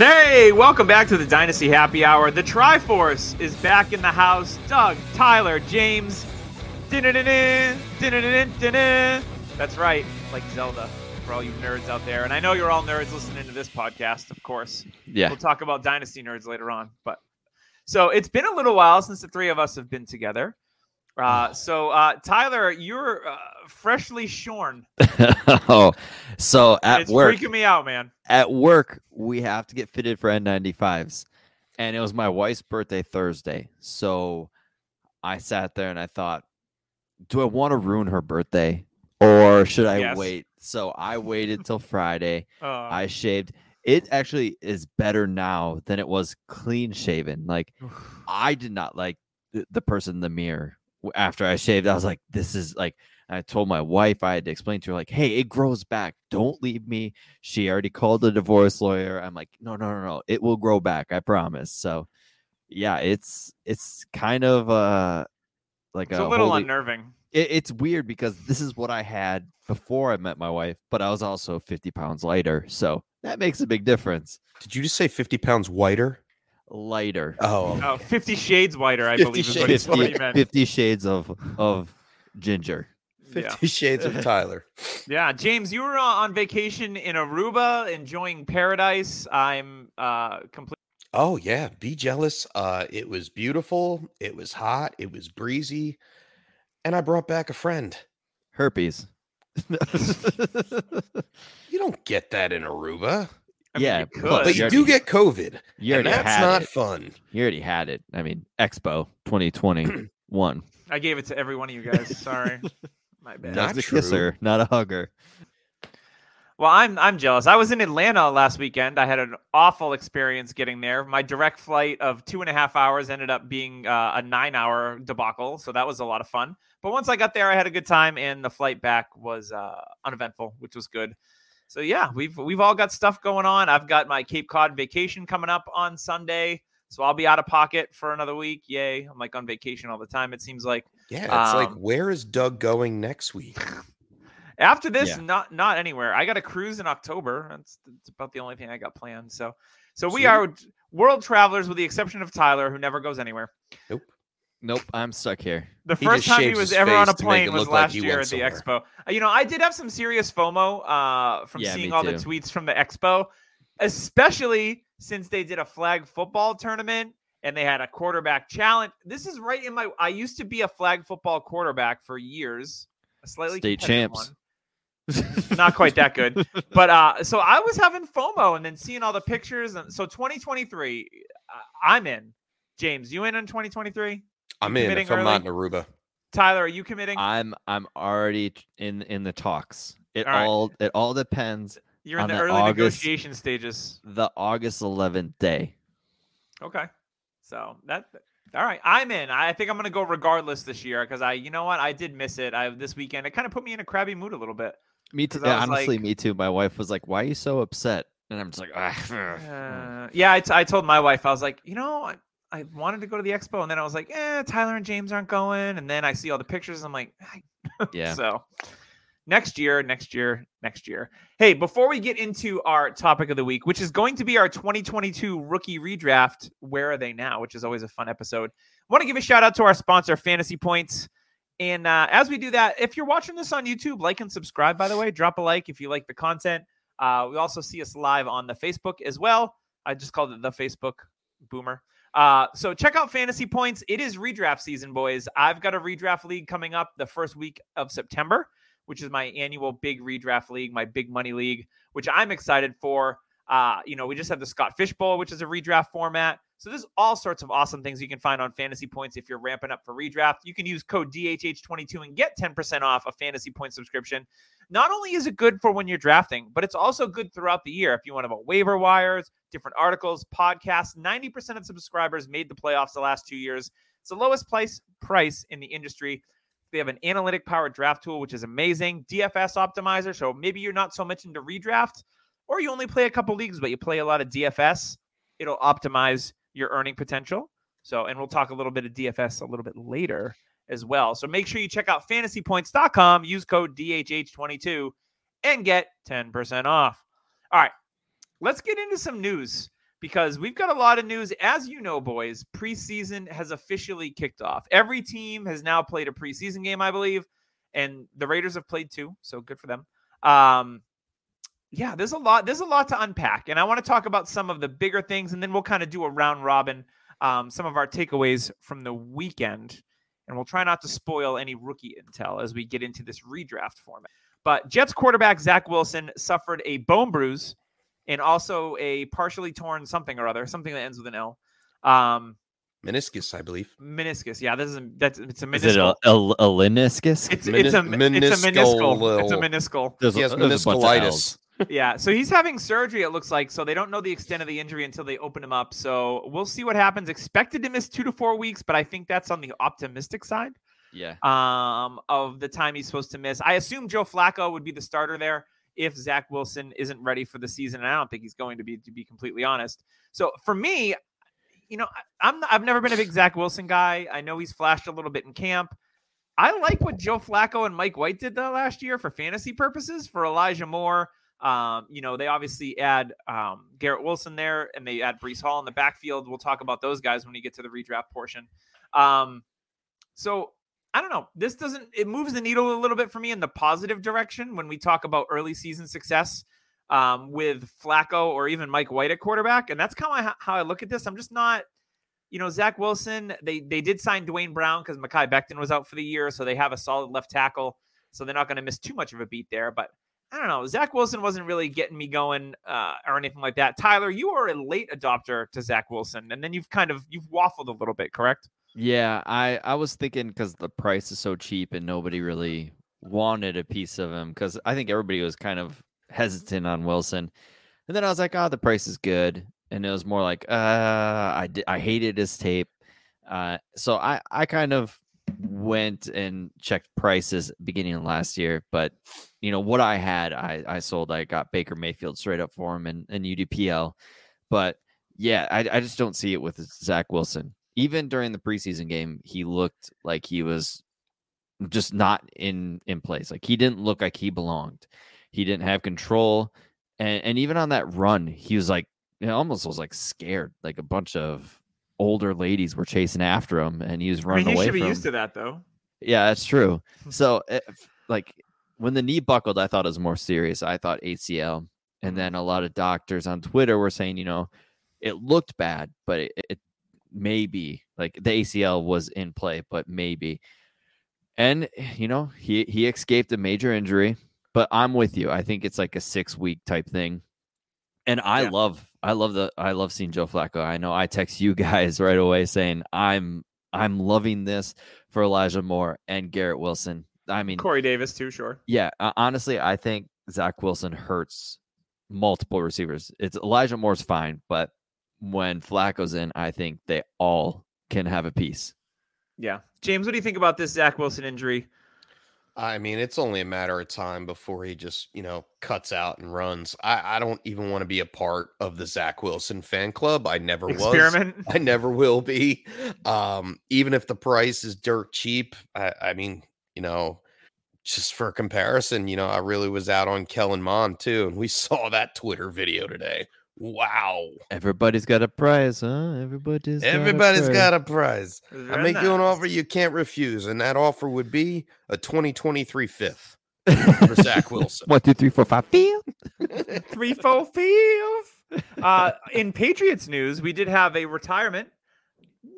Hey, welcome back to the Dynasty Happy Hour. The Triforce is back in the house. Doug, Tyler, James. That's right, like Zelda for all you nerds out there. And I know you're all nerds listening to this podcast, of course. Yeah. We'll talk about Dynasty nerds later on. But so it's been a little while since the three of us have been together. Uh, so uh, Tyler, you're uh, freshly shorn. oh, so at it's work, freaking me out, man. at work, we have to get fitted for N95s, and it was my wife's birthday Thursday. So I sat there and I thought, do I want to ruin her birthday or should I Yes. wait? So I waited till Friday. Uh, I shaved. It actually is better now than it was clean shaven. Like I did not like the, person in the mirror after I shaved. I was like, this is like, I told my wife, I had to explain to her, like, hey, it grows back. Don't leave me. She already called the divorce lawyer. I'm like, no, no, no, no. It will grow back. I promise. So, yeah, it's, it's kind of uh like it's a little holy- unnerving. it, it's weird because this is what I had before I met my wife, but I was also 50 pounds lighter. So that makes a big difference. Did you just say 50 pounds whiter? Lighter. Oh, Oh, 50 shades whiter, I 50 believe is what, he- shades what 50, 50 shades of of ginger. 50 Yeah. shades of Tyler. yeah, James, you were uh, on vacation in Aruba, enjoying paradise. I'm uh, completely. Oh yeah, be jealous. Uh it was beautiful, it was hot, it was breezy, and I brought back a friend. Herpes. You don't get that in Aruba. I mean, Yeah, you could. But you You're- do get COVID. you and already that's had not it. fun. You already had it. I mean, Expo 2021. I gave it to every one of you guys. Sorry, my bad. Not a true. kisser, not a hugger. Well, I'm I'm jealous. I was in Atlanta last weekend. I had an awful experience getting there. My direct flight of two and a half hours ended up being uh, a nine-hour debacle, so that was a lot of fun. But once I got there, I had a good time, and the flight back was uh, uneventful, which was good. So yeah, we've we've all got stuff going on. I've got my Cape Cod vacation coming up on Sunday, so I'll be out of pocket for another week. Yay! I'm like on vacation all the time. It seems like. Yeah, it's like Um, where is Doug going next week? After this, Yeah. not not anywhere. I got a cruise in October. That's, that's about the only thing I got planned. So, so we are world travelers, with the exception of Tyler, who never goes anywhere. Nope, I'm stuck here. The He first time he was ever on a face to make plane was look like last year at the expo. You know, I did have some serious FOMO uh, from Yeah, seeing all the tweets from the expo, especially since they did a flag football tournament and they had a quarterback challenge. This is right in my. I used to be a flag football quarterback for years, a slightly State champs. one. Not quite that good, but uh, so I was having FOMO and then seeing all the pictures. And so 2023, uh, I'm in. James, you in in 2023? I'm in if I'm not in? Aruba. Tyler, are you committing? I'm I'm already in in the talks. It All right. all it all depends You're in on the early August- negotiation stages. the August 11th day. Okay. So that all right. I'm in. I think I'm gonna go regardless this year because I you know what? I did miss it. I this weekend. It kind of put me in a crabby mood a little bit. Me too. I was honestly, like- me too. My wife was like, "Why are you so upset?" And I'm just like, ah, Uh, yeah, I, t- I told my wife, I was like, you know, I, wanted to go to the expo, and then I was like, eh, Tyler and James aren't going, and then I see all the pictures, and I'm like, Yeah. So next year, next year, next year. Hey, before we get into our topic of the week, which is going to be our 2022 rookie redraft, where are they now? Which is always a fun episode. I want to give a shout out to our sponsor, Fantasy Points. And uh, as we do that, if you're watching this on YouTube, like and subscribe, by the way. Drop a like if you like the content. Uh, we also see us live on the Facebook as well. I just called it the Facebook boomer. Uh, so check out Fantasy Points. It is redraft season, boys. I've got a redraft league coming up the first week of September, which is my annual big redraft league, my big money league, which I'm excited for. Uh, you know, we just have the Scott Fish Bowl, which is a redraft format. So there's all sorts of awesome things you can find on Fantasy Points if you're ramping up for redraft. You can use code DHH22 and get 10% off a Fantasy Point subscription. Not only is it good for when you're drafting, but it's also good throughout the year. If you want to about waiver wires, different articles, podcasts, 90% of subscribers made the playoffs the last two years. It's the lowest price price in the industry. They have an analytic powered draft tool, which is amazing. DFS optimizer. So maybe you're not so much into redraft, or you only play a couple leagues, but you play a lot of DFS. It'll optimize your earning potential. So, and we'll talk a little bit of DFS a little bit later as well. So make sure you check out fantasypoints.com, use code DHH22, and get 10% off. All right, let's get into some news because we've got a lot of news. As you know, boys, preseason has officially kicked off. Every team has now played a preseason game, I believe, and the Raiders have played too. So good for them. Um, yeah, there's a lot. There's a lot to unpack, and I want to talk about some of the bigger things, and then we'll kind of do a round robin, um, some of our takeaways from the weekend, and we'll try not to spoil any rookie intel as we get into this redraft format. But Jets quarterback Zach Wilson suffered a bone bruise and also a partially torn something or other, something that ends with an L. Um, meniscus, I believe. Meniscus. Yeah, this is that's it's a meniscus. Is it a, a, a meniscus? It's, it's a it's a meniscal. It's a meniscal. There's, He has there's a bunch of meniscalitis. Yeah, so he's having surgery. It looks like so they don't know the extent of the injury until they open him up. So we'll see what happens. Expected to miss two to four weeks, but I think that's on the optimistic side Yeah. um, of the time he's supposed to miss. I assume Joe Flacco would be the starter there if Zach Wilson isn't ready for the season. And I don't think he's going to be, to be completely honest. So for me, you know, I'm I've never been a big Zach Wilson guy. I know he's flashed a little bit in camp. I like what Joe Flacco and Mike White did last year for fantasy purposes for Elijah Moore. Um, you know, they obviously add um, Garrett Wilson there and they add Breece Hall in the backfield. We'll talk about those guys when we get to the redraft portion. Um, so I don't know. This doesn't it moves the needle a little bit for me in the positive direction when we talk about early season success um, with Flacco or even Mike White at quarterback, and that's kind of how I look at this. I'm just not, you know, Zach Wilson. They they did sign Duane Brown because Mekhi Becton was out for the year, so they have a solid left tackle, so they're not going to miss too much of a beat there. But I don't know. Zach Wilson wasn't really getting me going uh, or anything like that. Tyler, you are a late adopter to Zach Wilson, and then you've kind of you've waffled a little bit, correct? Yeah, I I was thinking because the price is so cheap and nobody really wanted a piece of him because I think everybody was kind of hesitant on Wilson, and then I was like, oh, the price is good, and it was more like, uh, I I hated his tape, uh, so I I kind of went and checked prices beginning of last year, but you know what I had, I I sold. I got Baker Mayfield straight up for him and and UDPL, but yeah, I I just don't see it with Zach Wilson even during the preseason game, he looked like he was just not in in place. Like he didn't look like he belonged. He didn't have control, and and even on that run, he was like, it almost was like scared. Like a bunch of older ladies were chasing after him, and he was I running mean, he away should be used to that though. Yeah, that's true. Hmm. So, eh, if, like when the knee buckled, I thought it was more serious. I thought ACL, and hmm. then a lot of doctors on Twitter were saying, you know, it looked bad, but it, it maybe like the ACL was in play, but maybe. And you know, he he escaped a major injury, but I'm with you. I think it's like a six week type thing. And I Yeah. love I love the I love seeing Joe Flacco. I know I text you guys right away saying I'm I'm loving this for Elijah Moore and Garrett Wilson. I mean, Corey Davis too, sure. yeah, uh, honestly, I think Zach Wilson hurts multiple receivers. It's Elijah Moore's fine, but when Flacco's in, I think they all can have a piece. Yeah, James, what do you think about this Zach Wilson injury? I mean, it's only a matter of time before he just, you know, cuts out and runs. I, I don't even want to be a part of the Zach Wilson fan club. I never was. Experiment. I never will be. Um, even if the price is dirt cheap, I, I mean, you know, just for comparison, you know, I really was out on Kellen Mond too, and we saw that Twitter video today. Wow. Everybody's got a prize, huh? Everybody's Everybody's got got a prize. I very make you an offer you can't refuse, and that offer would be a 2023 fifth for Zach Wilson. one, two, three, four, five, five. three, four, five. Uh, in Patriots news, we did have a retirement.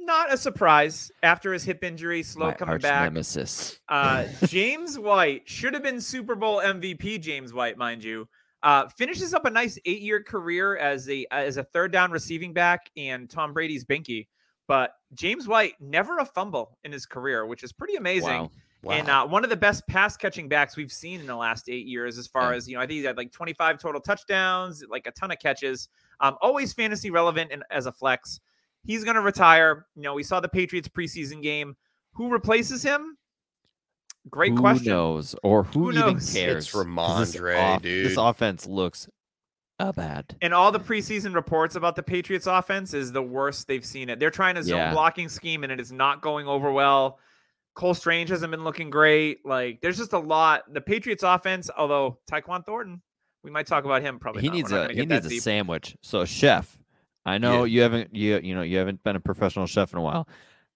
Not a surprise after his hip injury, slow My coming arch back. nemesis. Uh, James White should have been Super Bowl MVP. James White, mind you, uh, finishes up a nice eight-year career as a as a third down receiving back and Tom Brady's binky. But James White never a fumble in his career, which is pretty amazing. Wow. Wow. And uh, one of the best pass catching backs we've seen in the last eight years, as far Yeah. as you know, I think he had like 25 total touchdowns, like a ton of catches. Um, always fantasy relevant and as a flex. He's going to retire. You know, we saw the Patriots preseason game. Who replaces him? Great who question. Who knows or who, Who even knows? cares? It's 'Cause this off- dude. This offense looks uh, bad. And all the preseason reports about the Patriots offense is the worst they've seen it. They're trying a zone Yeah. blocking scheme and it is not going over well. Cole Strange hasn't been looking great. Like there's just a lot. The Patriots offense, although Tyquan Thornton, we might talk about him probably. he not. needs not a he needs a deep. sandwich. So chef, I know Yeah. you haven't you you know you haven't been a professional chef in a while.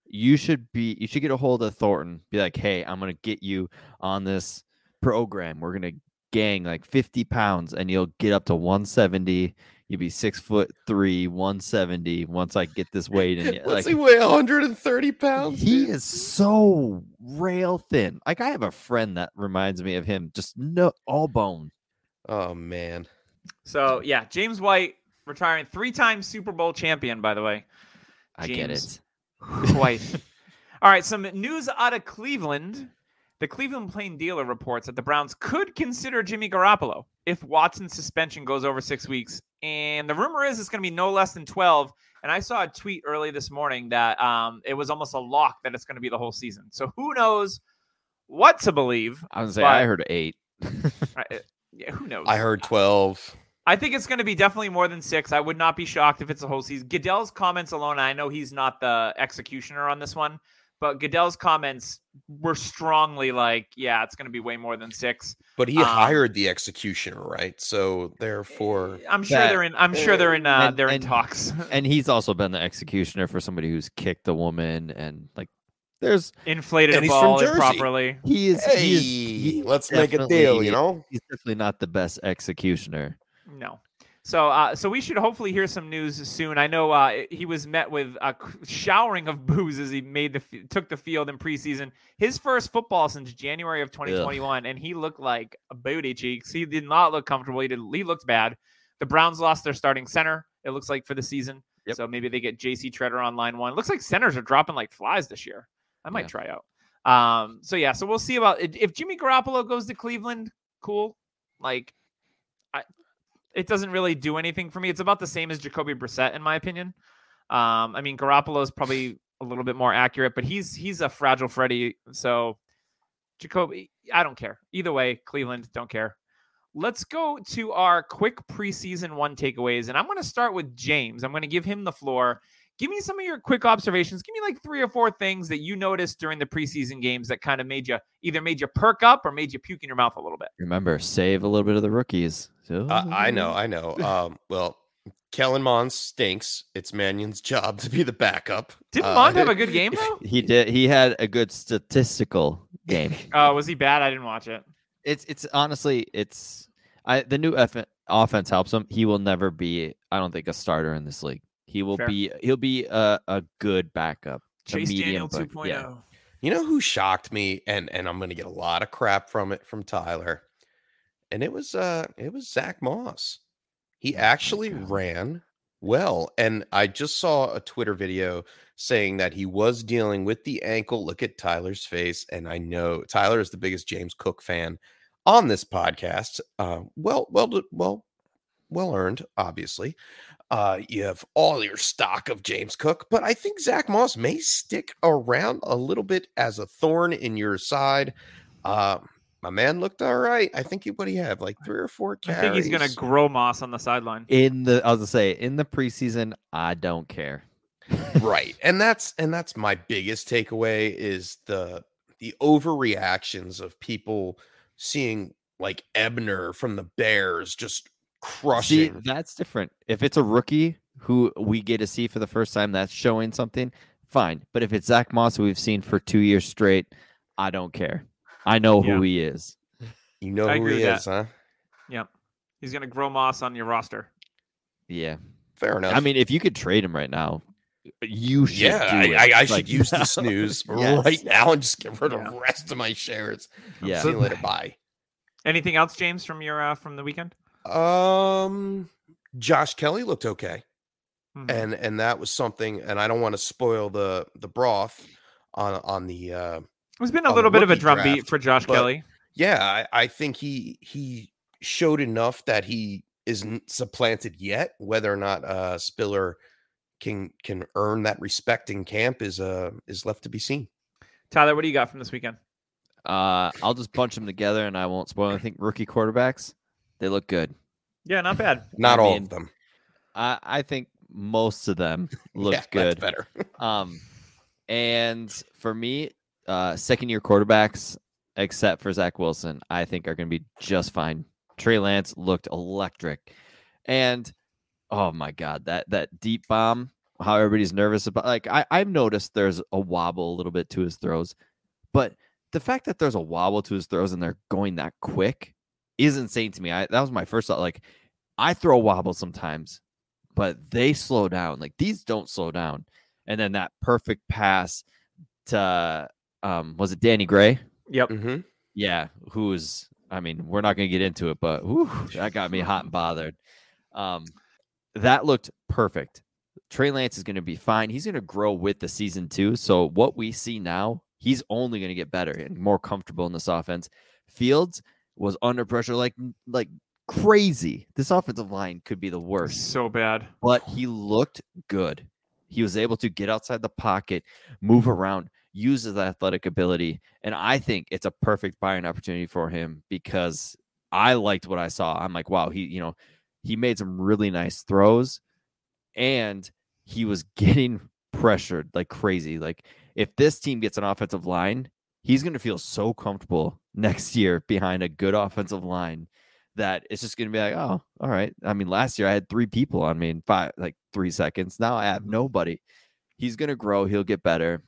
You should be you should get a hold of Thornton. Be like, hey, I'm gonna get you on this program. We're gonna gang like 50 pounds, and you'll get up to 170. You'll be six foot three, 170. Once I get this weight, and What's like he weigh? 130 pounds. he dude? is so rail thin. Like I have a friend that reminds me of him. Just no all bone. Oh man. So yeah, James White retiring three-time Super Bowl champion, by the way. I get it. White. All right, some news out of Cleveland. The Cleveland Plain Dealer reports that the Browns could consider Jimmy Garoppolo if Watson's suspension goes over six weeks. And the rumor is it's going to be no less than 12. And I saw a tweet early this morning that um, it was almost a lock that it's going to be the whole season. So who knows what to believe? I was gonna say I heard eight. I- yeah, who knows? I heard 12. I think it's going to be definitely more than six. I would not be shocked if it's a whole season. Goodell's comments alone, I know he's not the executioner on this one, but Goodell's comments were strongly like, yeah, it's going to be way more than six. But he Um, hired the executioner, right? So therefore, I'm sure That- they're in. I'm sure they're in. Uh, And- they're in and- talks. and he's also been the executioner for somebody who's kicked a woman and like there's Inflated And a ball Jersey. improperly. he is hey, he is he let's make a deal, you know? he's definitely not the best executioner No. So, uh, so we should hopefully hear some news soon. I know uh, he was met with a showering of booze as he made the f- took the field in preseason. His first football since January of 2021, and he looked like a booty cheeks. He did not look comfortable. He did. He looked bad. The Browns lost their starting center. It looks like for the season. Yep. So maybe they get J.C. Tretter on line one. looks like centers are dropping like flies this year. I might Yeah. try out. Um. So yeah. So we'll see about if Jimmy Garoppolo goes to Cleveland. Cool. Like it doesn't really do anything for me. It's about the same as Jacoby Brissett, in my opinion. Um, I mean, Garoppolo is probably a little bit more accurate, but he's he's a fragile Freddy. So Jacoby, I don't care. Either way, Cleveland, don't care. Let's go to our quick preseason one takeaways, and I'm going to start with James. I'm going to give him the floor. Give me some of your quick observations. Give me like three or four things that you noticed during the preseason games that kind of made you either made you perk up or made you puke in your mouth a little bit. remember save a little bit of the rookies So- Uh, I know, I know. Um, well, Kellen Mond stinks. It's Mannion's job to be the backup. Didn't Uh, Mond have a good game though? he did he had a good statistical game Oh, was he bad? I didn't watch it. it's it's honestly it's I the new F- offense helps him. He will never be I don't think a starter in this league. He will Fair. be he'll be a, a good backup. a Chase Daniel medium, but 2.0. yeah. You know who shocked me, and and I'm going to get a lot of crap from it from Tyler, and it was uh it was Zach Moss. He actually God. ran well, and I just saw a Twitter video saying that he was dealing with the ankle. Look at Tyler's face, and I know Tyler is the biggest James Cook fan on this podcast. Uh, well, well, d- well, well earned, obviously. Uh, you have all your stock of James Cook, but I think Zach Moss may stick around a little bit as a thorn in your side. Uh, my man looked all right. I think he what he have like three or four I think he's gonna grow moss on the sideline. In the I was gonna say in the preseason, I don't care. right, and that's and that's my biggest takeaway is the the overreactions of people seeing like Ebner from the Bears just See, crushing. that's different. If it's a rookie who we get to see for the first time, that's showing something. Fine, but if it's Zach Moss, who we've seen for two years straight, I don't care. I know Yeah. who he is. you know I who agree he with is, huh? Yep. He's gonna grow moss on your roster. Yeah, Fair enough. I mean, if you could trade him right now, you should. yeah, do I, it. I, I should Like, use the now. snooze Yes. right now and just get rid of Yeah. the rest of my shares. Yeah. See you later. Bye. Anything else, James, from your uh, from the weekend? Um, Josh Kelley looked okay, Mhm. and and that was something. And I don't want to spoil the the broth on on the uh, There's been a little bit of a rookie drumbeat for Josh Kelley. Yeah, I, I think he he showed enough that he isn't supplanted yet. Whether or not uh Spiller can can earn that respect in camp is uh is left to be seen. Tyler, what do you got from this weekend? Uh, I'll just bunch them together and I won't spoil anything. Rookie quarterbacks, they look good. Yeah, not bad. Not I all mean, of them. I, I think most of them looked yeah, good. Better. Um, and for me, uh, second year quarterbacks, except for Zach Wilson, I think are going to be just fine. Trey Lance looked electric, and oh my god, that that deep bomb, how everybody's nervous about. Like I, I've noticed there's a wobble a little bit to his throws, but the fact that there's a wobble to his throws and they're going that quick is insane to me. I that was my first thought. Like I throw wobble sometimes, but they slow down. Like these don't slow down. And then that perfect pass to um was it Danny Gray? Yep. hmm Yeah, who's I mean, we're not gonna get into it, but whew, that got me hot and bothered. Um that looked perfect. Trey Lance is gonna be fine. He's gonna grow with the season too. So what we see now, he's only gonna get better and more comfortable in this offense. Fields was under pressure like like crazy. This offensive line could be the worst So bad. but he looked good. He was able to get outside the pocket, move around, use his athletic ability. And I think it's a perfect buying opportunity for him because I liked what I saw. I'm like, wow, he, you know, he made some really nice throws and he was getting pressured like crazy. Like, if this team gets an offensive line, he's going to feel so comfortable next year behind a good offensive line that it's just going to be like, oh, all right. I mean, last year I had three people on me in five, like three seconds. Now I have Mm-hmm. nobody. He's going to grow. He'll get better.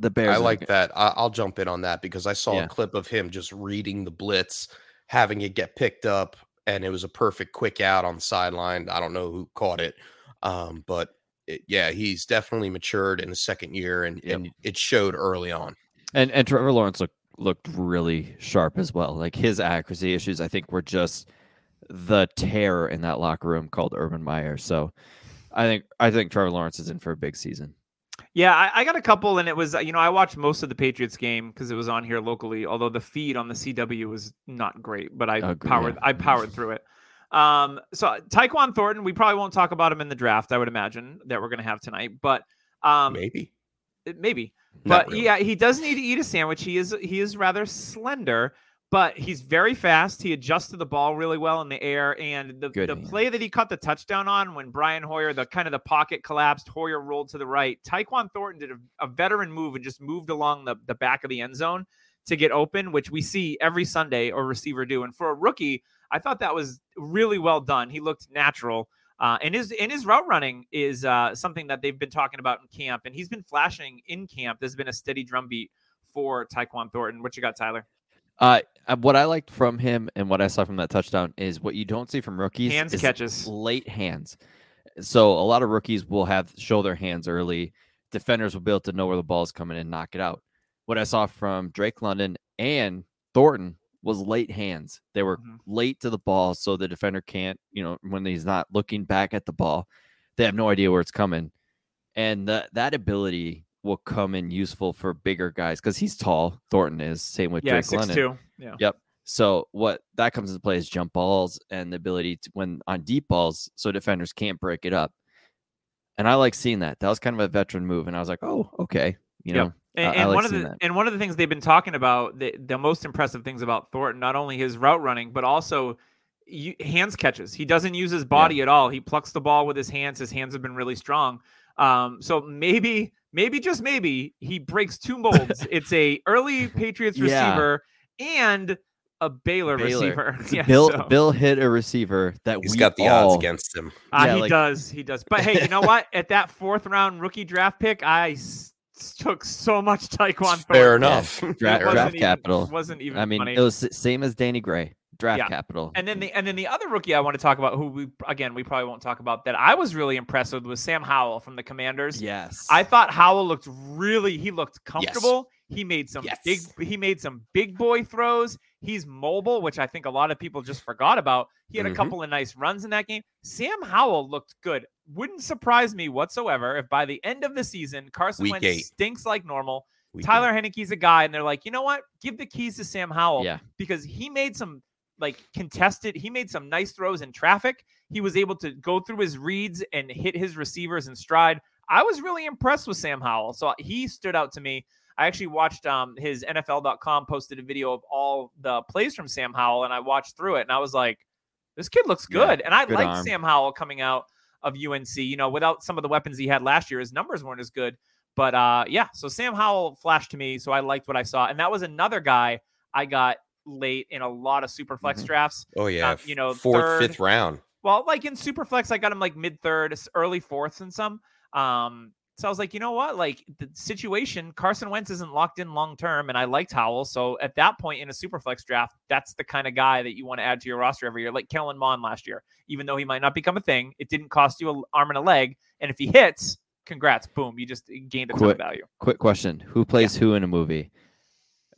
The Bears. I like go- that. I, I'll jump in on that because I saw Yeah. a clip of him just reading the blitz, having it get picked up, and it was a perfect quick out on the sideline. I don't know who caught it, um, but it, yeah, he's definitely matured in the second year, and, Yep. and it showed early on. And and Trevor Lawrence looked looked really sharp as well. Like his accuracy issues, I think, were just the terror in that locker room called Urban Meyer. So I think I think Trevor Lawrence is in for a big season. Yeah, I, I got a couple, and it was you know I watched most of the Patriots game because it was on here locally. Although the feed on the CW was not great, but I Agree, powered. I powered through it. Um, so Tyquan Thornton, we probably won't talk about him in the draft. I would imagine that we're going to have tonight, but um, Maybe, it- maybe. Not But really. yeah, he does need to eat a sandwich. He is he is rather slender, but he's very fast. He adjusted the ball really well in the air. And the, Good the hands. play that he caught the touchdown on when Brian Hoyer, the kind of the pocket collapsed, Hoyer rolled to the right. Tyquan Thornton did a, a veteran move and just moved along the, the back of the end zone to get open, which we see every Sunday a receiver do. And for a rookie, I thought that was really well done. He looked natural. Uh, and his and his route running is uh, something that they've been talking about in camp, and he's been flashing in camp. There's been a steady drumbeat for Tyquan Thornton. What you got, Tyler? Uh, uh, what I liked from him and what I saw from that touchdown is what you don't see from rookies Hands is catches. late hands. So a lot of rookies will have show their hands early. Defenders will be able to know where the ball is coming and knock it out. What I saw from Drake London and Thornton was late hands. They were Mhm. late to the ball, so the defender can't, you know, when he's not looking back at the ball, they have no idea where it's coming. And that that ability will come in useful for bigger guys because he's tall. Thornton is same with Yeah, Drake six London. two. Yeah. Yep. So what that comes into play is jump balls and the ability to when on deep balls, so defenders can't break it up. And I like seeing that. That was kind of a veteran move, and I was like, oh, okay, you Yep. Know, And, I- I and like one of the that. and one of the things they've been talking about the, the most impressive things about Thornton, not only his route running, but also you, hands catches. He doesn't use his body at all. He plucks the ball with his hands. His hands have been really strong. Um, so maybe, maybe just maybe he breaks two molds. it's a early Patriots Yeah. receiver and a Baylor, Baylor. receiver. Yeah, Bill so- Bill hit a receiver that he's we got the all, odds against him. Uh, Yeah, he like- does. He does. But hey, you know what? At that fourth round rookie draft pick, I s- took so much Taekwondo. Fair enough. Draft- Fair draft even, capital. Wasn't even. I mean, funny. it was same as Danny Gray, draft Yeah. capital. And then the and then the other rookie I want to talk about, who we again we probably won't talk about, that I was really impressed with was Sam Howell from the Commanders. yes, I thought Howell looked really he looked comfortable. He made some Yes. big he made some big boy throws. He's mobile, which I think a lot of people just forgot about. He had a Mhm. couple of nice runs in that game. Sam Howell looked good. Wouldn't surprise me whatsoever if by the end of the season Carson Week Wentz eight. stinks like normal. We do. Tyler Heinicke's a guy, and they're like, you know what? Give the keys to Sam Howell Yeah. because he made some like contested. He made some nice throws in traffic. He was able to go through his reads and hit his receivers in stride. I was really impressed with Sam Howell, so he stood out to me. I actually watched um, his NFL.com posted a video of all the plays from Sam Howell, and I watched through it, and I was like, this kid looks Yeah, good. and I good like arm. Sam Howell coming out of UNC. You know, without some of the weapons he had last year, his numbers weren't as good. But uh, yeah, so Sam Howell flashed to me, so I liked what I saw, and that was another guy I got late in a lot of super flex Mhm. drafts. Oh yeah, um, you know, fourth, third- fifth round. Well, like in super flex, I got him like mid third, early fourths, and some. Um, so I was like, you know what? Like the situation, Carson Wentz isn't locked in long term, and I liked Howell. So at that point in a Superflex draft, that's the kind of guy that you want to add to your roster every year, like Kellen Mond last year. Even though he might not become a thing, it didn't cost you an arm and a leg, and if he hits, congrats, boom, you just gained a ton of Quick- value. Quick question: Who plays who in a movie?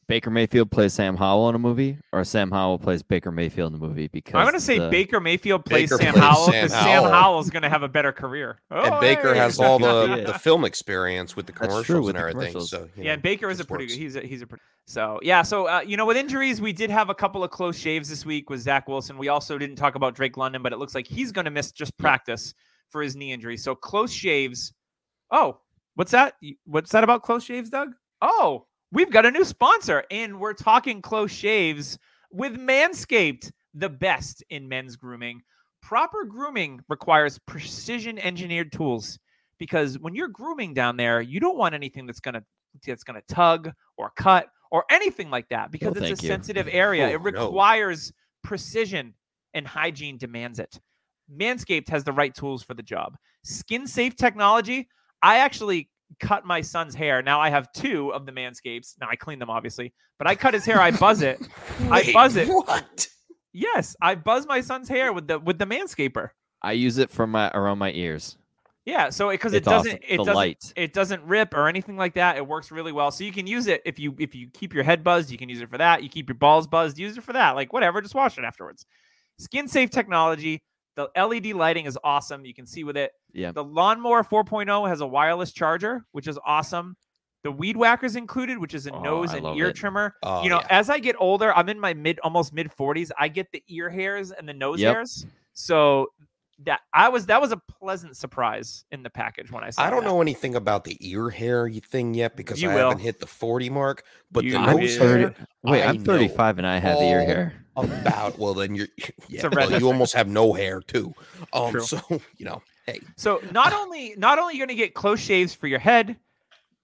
Baker Mayfield plays Sam Howell in a movie, or Sam Howell plays Baker Mayfield in a movie? Because I'm going to say the- Baker Mayfield plays Baker Sam plays Howell because Sam Howell. is going to have a better career. and Oh, Baker hey. has all the, the film experience with the That's true, commercials with and the everything. commercials. So Yeah, know, and Baker is a pretty works. good. He's a he's a pretty. So yeah, so uh, you know, with injuries, we did have a couple of close shaves this week with Zach Wilson. We also didn't talk about Drake London, but it looks like he's going to miss just practice for his knee injury. So close shaves. Oh, what's that? What's that about close shaves, Doug? Oh, we've got a new sponsor, and we're talking close shaves with Manscaped, the best in men's grooming. Proper grooming requires precision engineered tools because when you're grooming down there, you don't want anything that's gonna that's gonna tug or cut or anything like that because it's a you. sensitive area. Oh, it no. requires precision and hygiene demands it. Manscaped has the right tools for the job. Skin safe technology. I actually cut my son's hair. Now I have two of the Manscapes. Now I clean them obviously, but I cut his hair. I buzz it. I buzz it. What? Yes, I buzz my son's hair with the with the Manscaper. I use it for my around my ears. Yeah, so because it It's awesome. doesn't it doesn't light. it doesn't rip or anything like that. It works really well. So you can use it if you if you keep your head buzzed, you can use it for that. You keep your balls buzzed, use it for that. Like whatever, just wash it afterwards. Skin safe technology. The LED lighting is awesome. You can see with it. Yeah. The lawnmower 4.0 has a wireless charger, which is awesome. The weed whacker's included, which is a Oh, nose I and ear it. trimmer. Oh, you know, yeah. as I get older, I'm in my mid almost mid 40s. I get the ear hairs and the nose Yep. hairs. So that I was that was a pleasant surprise in the package when I saw I don't that. know anything about the ear hair thing yet because You I will. haven't hit the 40 mark. But You the nose I'm hair, Wait, I I'm 35 and I have ear hair. about well then you're yeah, a red well, you district. almost have no hair too. Um True. so you know, hey, So not only not only you're going to get close shaves for your head,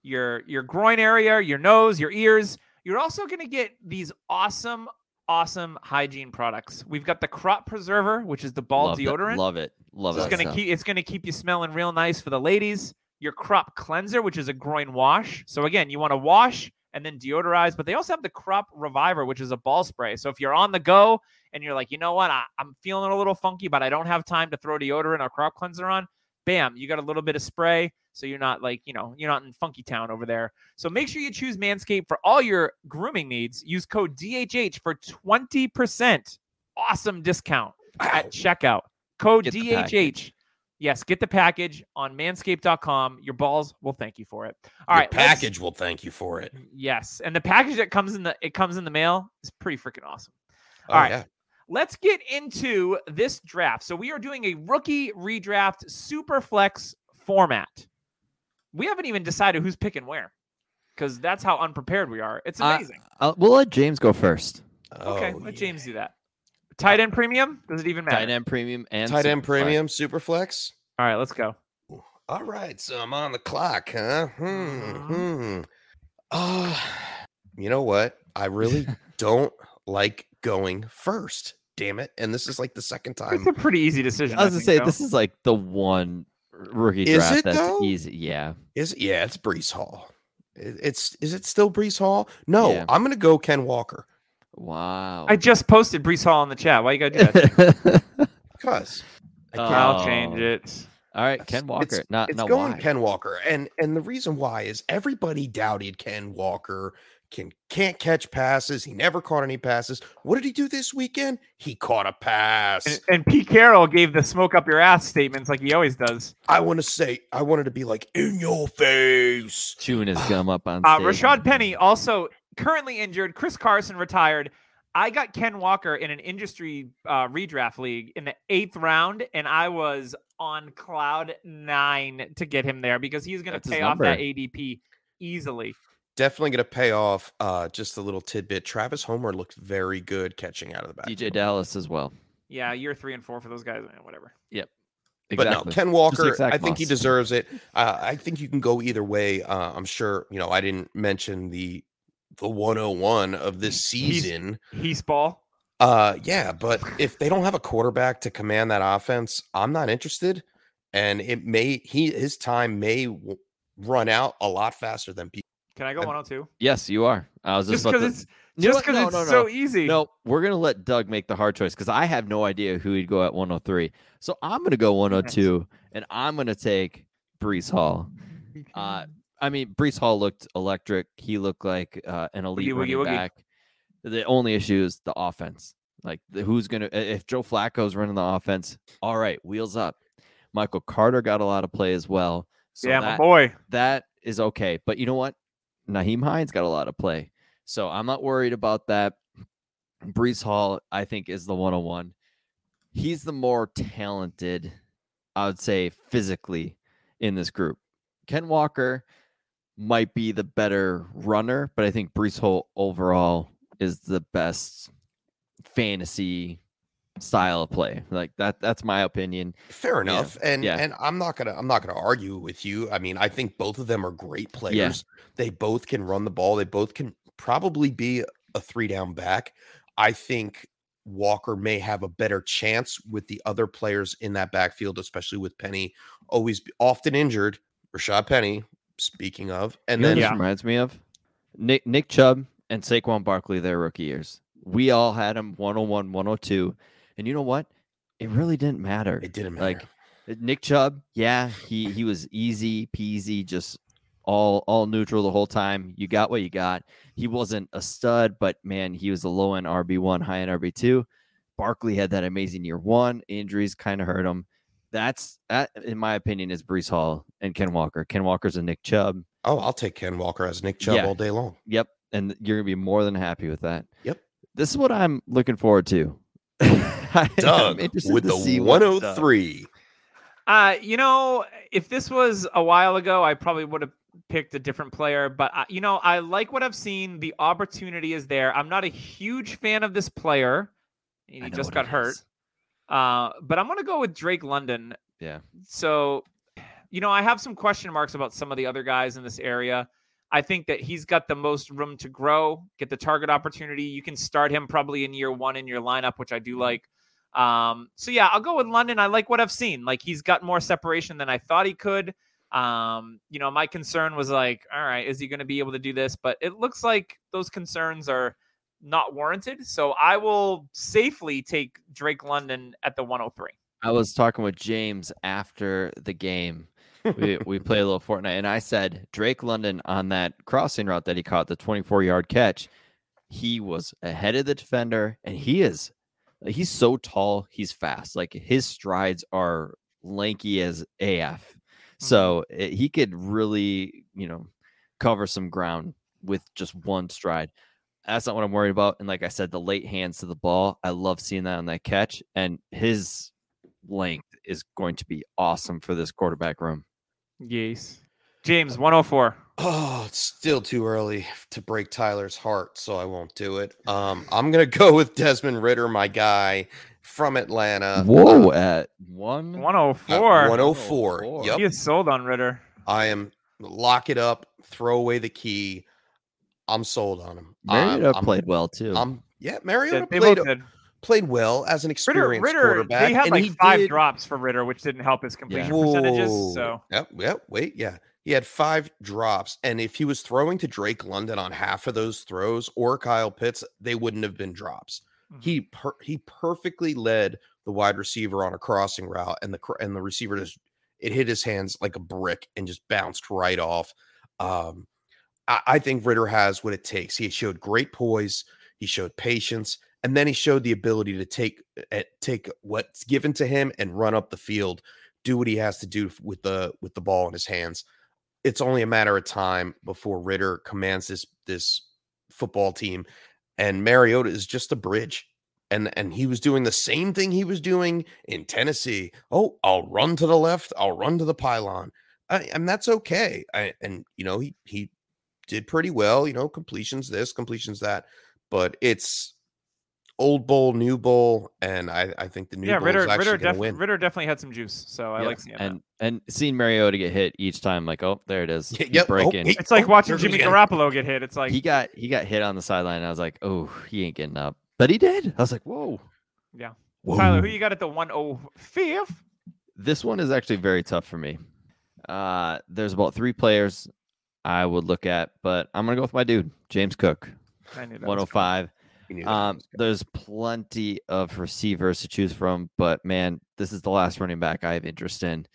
your your groin area, your nose, your ears, you're also going to get these awesome awesome hygiene products. We've got the crop preserver, which is the ball love deodorant. It, love it. Love So it. it's gonna keep it's gonna keep you smelling real nice for the ladies. Your crop cleanser, which is a groin wash. So again, you want to wash and then deodorize, but they also have the crop reviver, which is a ball spray. So if you're on the go and you're like, you know what, I, I'm feeling a little funky, but I don't have time to throw deodorant or crop cleanser on, bam, you got a little bit of spray. So you're not like, you know, you're not in funky town over there. So make sure you choose Manscaped for all your grooming needs. Use code DHH for 20% awesome discount at checkout. Code Get DHH. Yes, get the package on manscaped.com. Your balls will thank you for it. All your right, package will thank you for it. Yes, and the package that comes in the it comes in the mail is pretty freaking awesome. Oh, All right. yeah. Let's get into this draft. So we are doing a rookie redraft super flex format. We haven't even decided who's picking where because that's how unprepared we are. It's amazing. I'll- we'll let James go first. okay, Oh, let yeah. James do that. Tight end premium? Does it even matter? Tight end premium and Tight end Superflex. premium, super flex. All right, let's go. All right, so I'm on the clock, huh? Hmm. Mhm. hmm. Uh, you know what? I really don't like going first. Damn it! And this is like the second time. It's a pretty easy decision. I was gonna say though. this is like the one rookie Is draft it, that's though? easy. Yeah. Is it? Yeah, it's Breece Hall. It's is it still Breece Hall? No, Yeah. I'm gonna go Ken Walker Wow. I just posted Breece Hall in the chat. Why you gotta do that? because I Oh. can't- I'll change it. Oh. All right, Ken Walker. It's, not it's not going why. Ken Walker, and and the reason why is everybody doubted Ken Walker can can't catch passes. He never caught any passes. What did he do this weekend? He caught a pass. And, and Pete Carroll gave the smoke up your ass statements like he always does. I want to say, I wanted to be like in your face. Chewing his gum up on Uh, stage. Rashad Penny also currently injured. Chris Carson retired. I got Ken Walker in an industry uh, redraft league in the eighth round, and I was on cloud nine to get him there because he's going to his pay off that. ADP easily. Definitely going to pay off. Uh, just a little tidbit. Travis Homer looked very good catching out of the back. DJ Dallas as well. Yeah, year three and four for those guys. Whatever. Yep. Exactly. But no, Ken Walker, I think he deserves it. Uh, I think you can go either way. Uh, I'm sure, you know, I didn't mention the the 101 of this He's- season. He's ball. Uh, yeah, but if they don't have a quarterback to command that offense, I'm not interested. And it may he his time may w- run out a lot faster than people. Can I go I'm- 102? Yes, you are. I was just, Just because it's You just because No, it's no, so no. easy. No, we're gonna let Doug make the hard choice because I have no idea who he'd go at 103. So I'm gonna go 102, and I'm gonna take Breece Hall. Uh, I mean, Breece Hall looked electric. He looked like uh, an elite Woogie, running woogie. back. The only issue is the offense. Like, the, who's gonna if Joe Flacco's running the offense? All right, wheels up. Michael Carter got a lot of play as well. So yeah, my boy. that is okay. But you know what? Nyheim Hines got a lot of play. So I'm not worried about that. Breece Hall, I think, is the 101. He's the more talented, I would say, physically in this group. Ken Walker might be the better runner, but I think Breece Hall overall is the best fantasy style of play. Like that, that's my opinion. Fair Yeah, enough. And yeah. and I'm not gonna I'm not gonna argue with you. I mean, I think both of them are great players. They both can run the ball. They both can probably be a three down back. I think Walker may have a better chance with the other players in that backfield, especially with Penny always often injured. Rashad Penny, speaking of, and You then Yeah. reminds me of Nick Nick Chubb and Saquon Barkley their rookie years. We all had them 101, 102. And you know what? It really didn't matter. it didn't matter. Like uh, Nick Chubb, yeah, he he was easy peasy, just all all neutral the whole time. You got what you got. He wasn't a stud, but man, he was a low end RB one, high end RB two. Barkley had that amazing year one. Injuries kind of hurt him. That's that, in my opinion, is Breece Hall and Ken Walker. Ken Walker's a Nick Chubb. oh, I'll take Ken Walker as Nick Chubb Yeah. all day long. Yep, and you're gonna be more than happy with that. Yep. This is what I'm looking forward to. I'm Doug with the 103. Uh, you know, if this was a while ago, I probably would have picked a different player. But I, you know, I like what I've seen. The opportunity is there. I'm not a huge fan of this player. He just got hurt. Uh, but I'm gonna go with Drake London. Yeah. So, you know, I have some question marks about some of the other guys in this area. I think that he's got the most room to grow, get the target opportunity. You can start him probably in year one in your lineup, which I do like. Um, so yeah, I'll go with London. I like what I've seen. Like he's got more separation than I thought he could. Um, you know, my concern was like, all right, is he going to be able to do this? But it looks like those concerns are not warranted. So I will safely take Drake London at the 103. I was talking with James after the game. we we play a little Fortnite, and I said Drake London on that crossing route that he caught the 24 yard catch. He was ahead of the defender, and he is he's so tall, he's fast. Like his strides are lanky as AF. Mm-hmm. So it- he could really, you know, cover some ground with just one stride. That's not what I'm worried about. And like I said, the late hands to the ball, I love seeing that on that catch. And his length is going to be awesome for this quarterback room. Yes. James 104. Oh, it's still too early to break Tyler's heart, so I won't do it. Um, I'm gonna go with Desmond Ridder, my guy from Atlanta. Whoa, Uh, at one 104. 104. 104. Yep. He is sold on Ridder. I am lock it up, throw away the key. I'm sold on him. Mariota I'm, I'm- played well too. I'm yeah, Yeah, Mariota they played did. played well as an Ridder, experienced Ridder quarterback. they had like he five did- drops for Ridder, which didn't help his completion Yeah. percentages. So Yep, yep, wait, yeah. He had five drops. And if he was throwing to Drake London on half of those throws or Kyle Pitts, they wouldn't have been drops. Mhm. He per- he perfectly led the wide receiver on a crossing route, and the cr- and the receiver just it hit his hands like a brick and just bounced right off. Um, I, I think Ridder has what it takes. He showed great poise, he showed patience, and then he showed the ability to take uh, take what's given to him and run up the field, do what he has to do with the with the ball in his hands. It's only a matter of time before Ridder commands this this football team, and Mariota is just a bridge. And and he was doing the same thing he was doing in Tennessee. Oh, I'll run to the left, I'll run to the pylon, I, and that's okay. I, and you know he he did pretty well. You know completions this, completions that, but it's old bowl, new bowl, and I, I think the new yeah, bowl Ridder, is actually Ridder, going def- win. Ridder definitely had some juice, so I Yeah, like seeing that. and and seeing Mariota get hit each time, like, oh, there it is. Yeah, He's yep. Oh, breaking. hey, It's like oh, watching Jimmy goes again. Garoppolo get hit. It's like he got he got hit on the sideline. And I was like, oh, he ain't getting up, but he did. I was like, whoa. Yeah. Whoa. Tyler, who you got at the 105th? This one is actually very tough for me. Uh, there's about three players I would look at, but I'm gonna go with my dude, James Cook, I knew 105. Um, there's plenty of receivers to choose from, but man, this is the last running back I have interest in.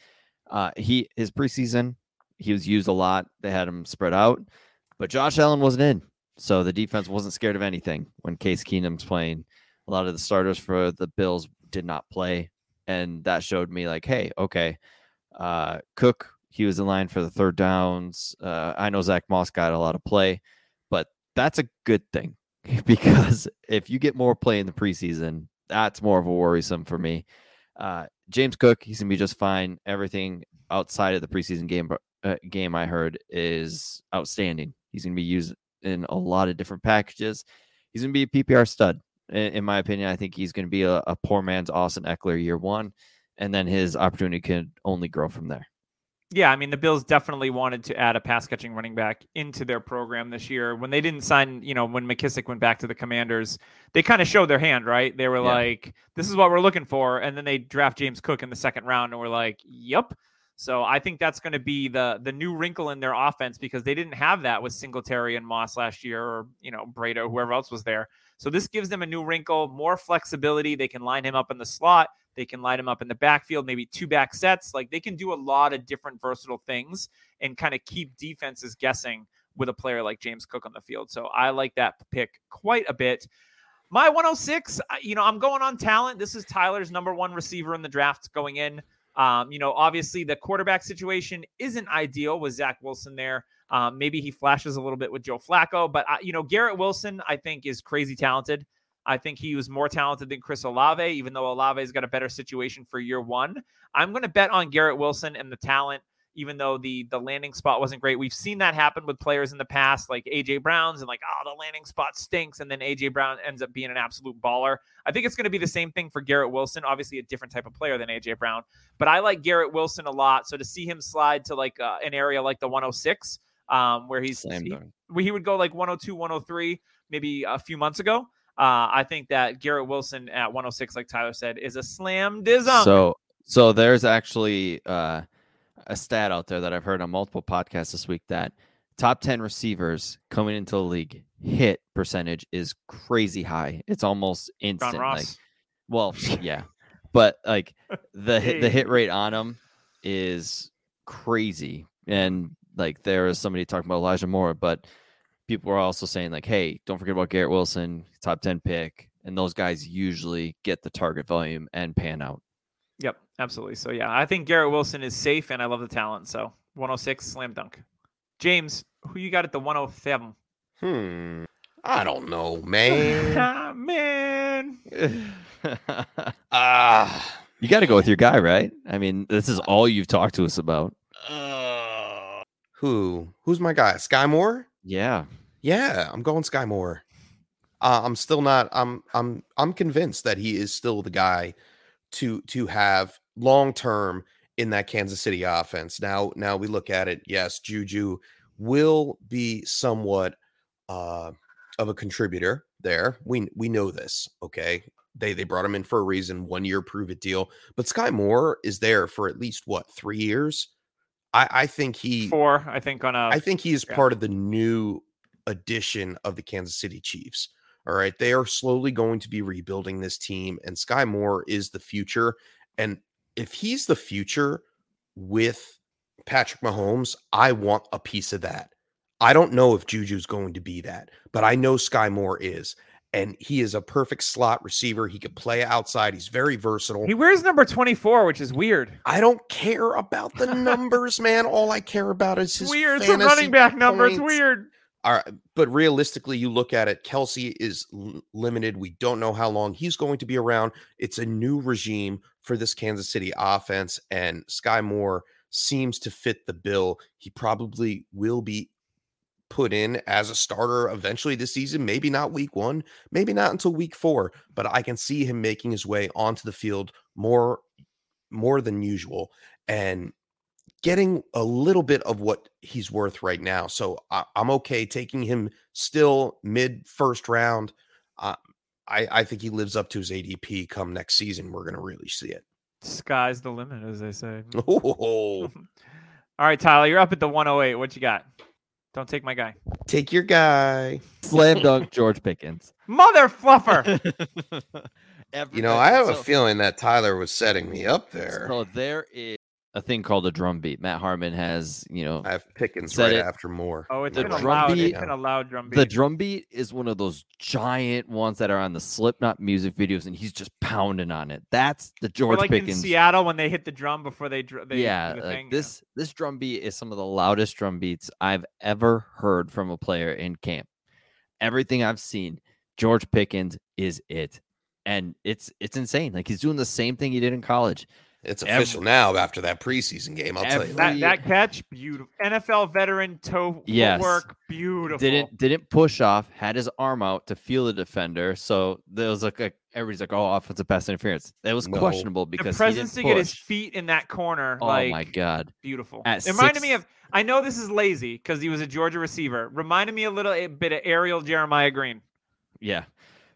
Uh, he his preseason, he was used a lot. They had him spread out, but Josh Allen wasn't in, so the defense wasn't scared of anything when Case Keenum's playing. A lot of the starters for the Bills did not play, and that showed me like, hey, okay, uh, Cook he was in line for the third downs. Uh, I know Zach Moss got a lot of play, but that's a good thing because if you get more play in the preseason, that's more of a worrisome for me. Uh, James Cook, he's gonna be just fine. Everything outside of the preseason game uh, game I heard is outstanding. He's gonna be used in a lot of different packages. He's gonna be a PPR stud, in, in my opinion. I think he's gonna be a, a poor man's Austin Ekeler year one, and then his opportunity can only grow from there. Yeah, I mean the Bills definitely wanted to add a pass catching running back into their program this year. When they didn't sign, you know, when McKissic went back to the Commanders, they kind of showed their hand, right? They were Yeah. like, "This is what we're looking for," and then they draft James Cook in the second round, and we're like, "Yep." So I think that's going to be the the new wrinkle in their offense because they didn't have that with Singletary and Moss last year, or you know Breida, whoever else was there. So this gives them a new wrinkle, more flexibility. They can line him up in the slot. They can line him up in the backfield, maybe two back sets. Like they can do a lot of different versatile things and kind of keep defenses guessing with a player like James Cook on the field. So I like that pick quite a bit. My 106, you know, I'm going on talent. This is Tyler's number one receiver in the draft going in. Um, you know, obviously the quarterback situation isn't ideal with Zach Wilson there. Um, maybe he flashes a little bit with Joe Flacco, but I, you know, Garrett Wilson, I think, is crazy talented. I think he was more talented than Chris Olave, even though Olave's got a better situation for year one. I'm going to bet on Garrett Wilson and the talent, even though the the landing spot wasn't great. We've seen that happen with players in the past, like AJ Brown's, and like, oh, the landing spot stinks, and then AJ Brown ends up being an absolute baller. I think it's going to be the same thing for Garrett Wilson. Obviously, a different type of player than AJ Brown, but I like Garrett Wilson a lot. So to see him slide to like uh, an area like the 106, um, where he's he, where he would go like 102, 103, maybe a few months ago. Uh, I think that Garrett Wilson at 106, like Tyler said, is a slam dizunk. So so there's actually uh, a stat out there that I've heard on multiple podcasts this week that top 10 receivers coming into the league hit percentage is crazy high. It's almost instant. Like, well, yeah. But like the hit, the hit rate on them is crazy. And like there is somebody talking about Elijah Moore, but people are also saying like, hey, don't forget about Garrett Wilson, top 10 pick. And those guys usually get the target volume and pan out. Yep, absolutely. So yeah, I think Garrett Wilson is safe, and I love the talent. So 106 slam dunk. James, who you got at the 107? Hmm. I don't know, man. Ah, Man, Ah. you got to go with your guy, right? I mean, this is all you've talked to us about. Uh, who? Who's my guy? Sky Moore? Yeah. Yeah, I'm going Sky Moore. Uh, I'm still not. I'm. I'm. I'm convinced that he is still the guy to to have long term in that Kansas City offense. Now, now we look at it. Yes, Juju will be somewhat uh, of a contributor there. We we know this. Okay, they they brought him in for a reason. One year prove it deal. But Sky Moore is there for at least what three years. I I think he. four, I think on a. I think he is yeah. part of the new addition of the Kansas City Chiefs. All right. They are slowly going to be rebuilding this team, and Sky Moore is the future. And if he's the future with Patrick Mahomes, I want a piece of that. I don't know if Juju's going to be that, but I know Sky Moore is. And he is a perfect slot receiver. He could play outside. He's very versatile. He wears number 24, which is weird. I don't care about the numbers, man. All I care about is his weird. It's a running back number. It's weird. Right, but realistically, you look at it. Kelsey is l- limited. We don't know how long he's going to be around. It's a new regime for this Kansas City offense, and Sky Moore seems to fit the bill. He probably will be put in as a starter eventually this season. Maybe not week one, maybe not until week four, but I can see him making his way onto the field more, more than usual, and getting a little bit of what he's worth right now. So I, I'm okay taking him still mid first round. Uh, I, I think he lives up to his ADP come next season. We're going to really see it. Sky's the limit, as they say. Oh, All right, Tyler, you're up at the 108. What you got? Don't take my guy. take your guy. Slam dunk George Pickens. Mother fluffer. Every- You know, I have a feeling that Tyler was setting me up there. So there is a thing called a drum beat. Matt Harmon has, you know, I have Pickens right it. after more. Oh, it's The been a drum loud. beat- It's been a loud drum beat. the drum beat is one of those giant ones that are on the Slipknot music videos, and he's just pounding on it. That's the Or George like in Seattle when they hit the drum before they, they yeah, the like thing. this this drum beat is some of the loudest drum beats I've ever heard from a player in camp. Everything I've seen, George Pickens is it, and it's it's insane. Like he's doing the same thing he did in college. It's Every- official now after that preseason game. I'll tell you. That. That, that catch, beautiful. NFL veteran toe Yes. footwork, beautiful. Didn't didn't push off. Had his arm out to feel the defender. So there was like a, everybody's like, oh, offensive pass interference. That was No. questionable the because presence to he didn't get his feet in that corner, Oh like my god! beautiful. At It reminded me of. I know this is lazy because he was a Georgia receiver. Reminded me a little a bit of Ariel Jeremiah Green. Yeah,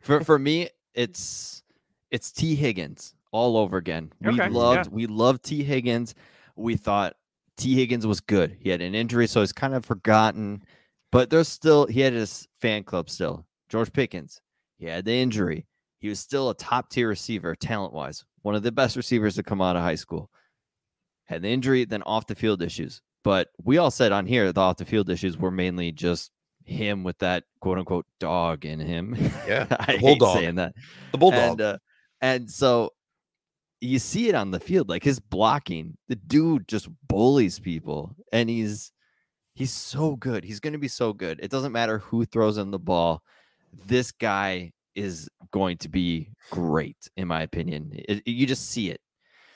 for for me, it's it's Tee Higgins all over again. We Okay, yeah. loved we loved Tee Higgins. We thought Tee Higgins was good. He had an injury, so he's kind of forgotten. But there's still he had his fan club still. George Pickens, he had the injury. He was still a top tier receiver, talent wise, one of the best receivers to come out of high school. Had the injury, then off the field issues. But we all said on here the off the field issues were mainly just him with that quote unquote dog in him. Yeah, I hate bulldog. saying that. The bulldog. And uh, and so you see it on the field, like his blocking. The dude just bullies people, and he's he's so good. He's going to be so good. It doesn't matter who throws him the ball. This guy is going to be great, in my opinion. It- you just see it.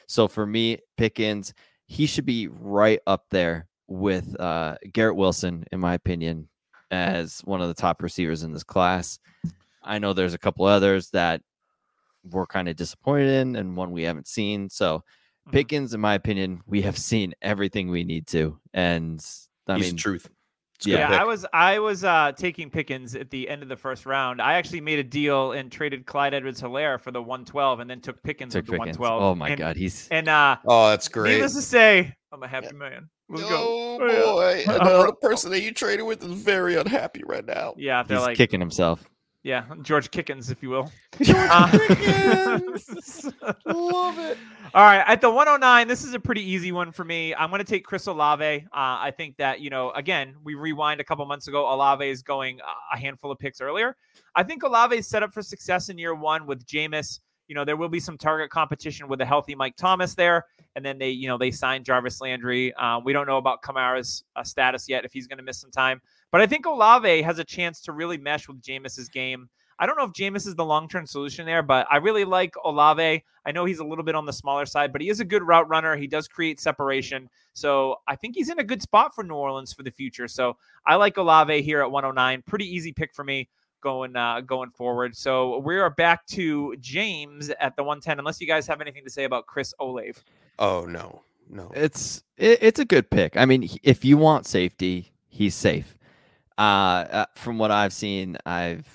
So for me, Pickens, he should be right up there with uh, Garrett Wilson, in my opinion, as one of the top receivers in this class. I know there's a couple others that we're kind of disappointed in, and one we haven't seen. So Mhm. Pickens, in my opinion, we have seen everything we need to, and I He's mean, truth. It's Yeah. pick. I was I was uh, taking Pickens at the end of the first round. I actually made a deal and traded Clyde Edwards Hilaire for the 112 and then took Pickens took with the Pickens. 112. Oh my and, god, he's And uh Oh, that's great. needless to say, I'm a happy man. Let's. Oh Oh, yeah. boy, Uh, another person that you traded with is very unhappy right now. Yeah, they're he's like kicking himself. Yeah, George Kickens, if you will. George Uh, Pickens! Love it. All right, at the 109, this is a pretty easy one for me. I'm going to take Chris Olave. Uh, I think that you know, again, we rewind a couple months ago. Olave is going a- handful of picks earlier. I think Olave is set up for success in year one with Jameis. You know, there will be some target competition with a healthy Mike Thomas there, and then they, you know, they signed Jarvis Landry. Um, we don't know about Kamara's uh, status yet if he's going to miss some time, but I think Olave has a chance to really mesh with Jameis's game. I don't know if Jameis is the long term solution there, but I really like Olave. I know he's a little bit on the smaller side, but he is a good route runner. He does create separation. So I think he's in a good spot for New Orleans for the future. So I like Olave here at 109. Pretty easy pick for me going uh, going forward. So we are back to James at the 110, unless you guys have anything to say about Chris Olave. Oh no, no. It's it, it's a good pick. I mean, if you want safety, he's safe. Uh, uh, from what I've seen, I've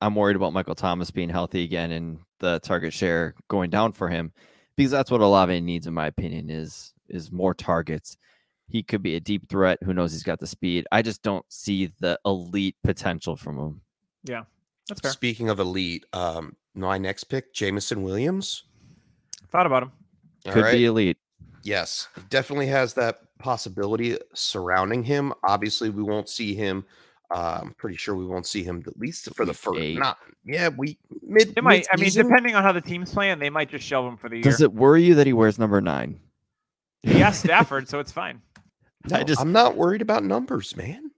I'm worried about Michael Thomas being healthy again and the target share going down for him because that's what Olave needs, in my opinion, is is more targets. He could be a deep threat. Who knows? He's got the speed. I just don't see the elite potential from him. Yeah, that's fair. Speaking of elite, um, my next pick, Jameson Williams. Thought about him. All Could right. be elite. Yes, definitely has that possibility surrounding him. Obviously, we won't see him. Uh, I'm pretty sure we won't see him at least for the first. eight. Not yeah, we mid. They might. I mean, depending on how the team's playing, they might just shelve him for the year. Does it worry you that he wears number nine? He asked Stafford, so it's fine. I just, I'm not worried about numbers, man.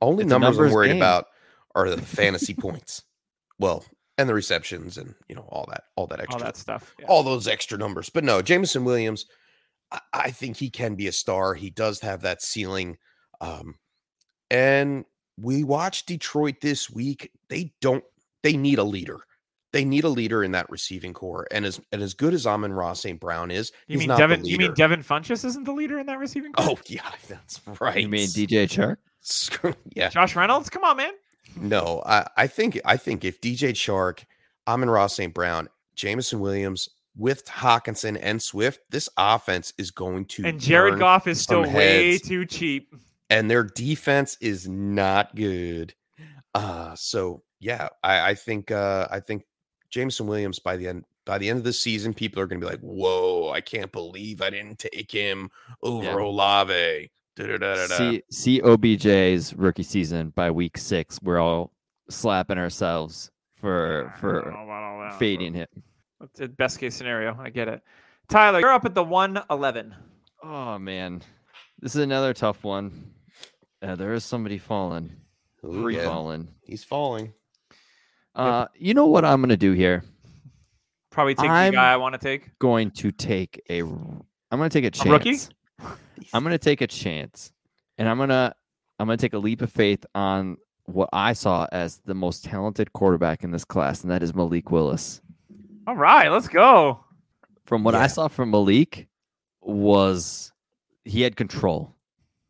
Only numbers, numbers I'm worried game. about are the fantasy points. Well, and the receptions and you know all that, all that extra, All that stuff. Yeah. all those extra numbers. But no, Jameson Williams, I, I think he can be a star. He does have that ceiling. Um, and we watched Detroit this week. They don't. They need a leader. They need a leader in that receiving core. And as and as good as Amon-Ra St. Brown is, You he's mean not the Devin? You mean. Devin Funchess isn't the leader in that receiving core? Oh yeah, that's right. You mean DJ Chark? Yeah. Josh Reynolds, come on, man. No, I, I think I think if DJ Chark, Amon Ross St. Brown, Jameson Williams with Hockenson and Swift, this offense is going to And Jared Goff is still some way heads. too cheap. And their defense is not good. Uh so yeah, I, I think uh I think Jameson Williams by the end by the end of the season, people are gonna be like, Whoa, I can't believe I didn't take him over Yeah. Olave." See, see OBJ's rookie season by week six. We're all slapping ourselves for I for know about all that, fading him. That's the best case scenario. I get it. Tyler, you're up at the 111. Oh man, this is another tough one. Uh, there is somebody falling, Ooh, free yeah, falling. He's falling. Uh, you know what I'm gonna do here? Probably take I'm- the guy I want to take. Going to take a. I'm gonna take a chance. A rookie? I'm gonna take a chance, and I'm gonna I'm gonna take a leap of faith on what I saw as the most talented quarterback in this class, and that is Malik Willis. All right, let's go. From what Yeah. I saw from Malik, was he had control.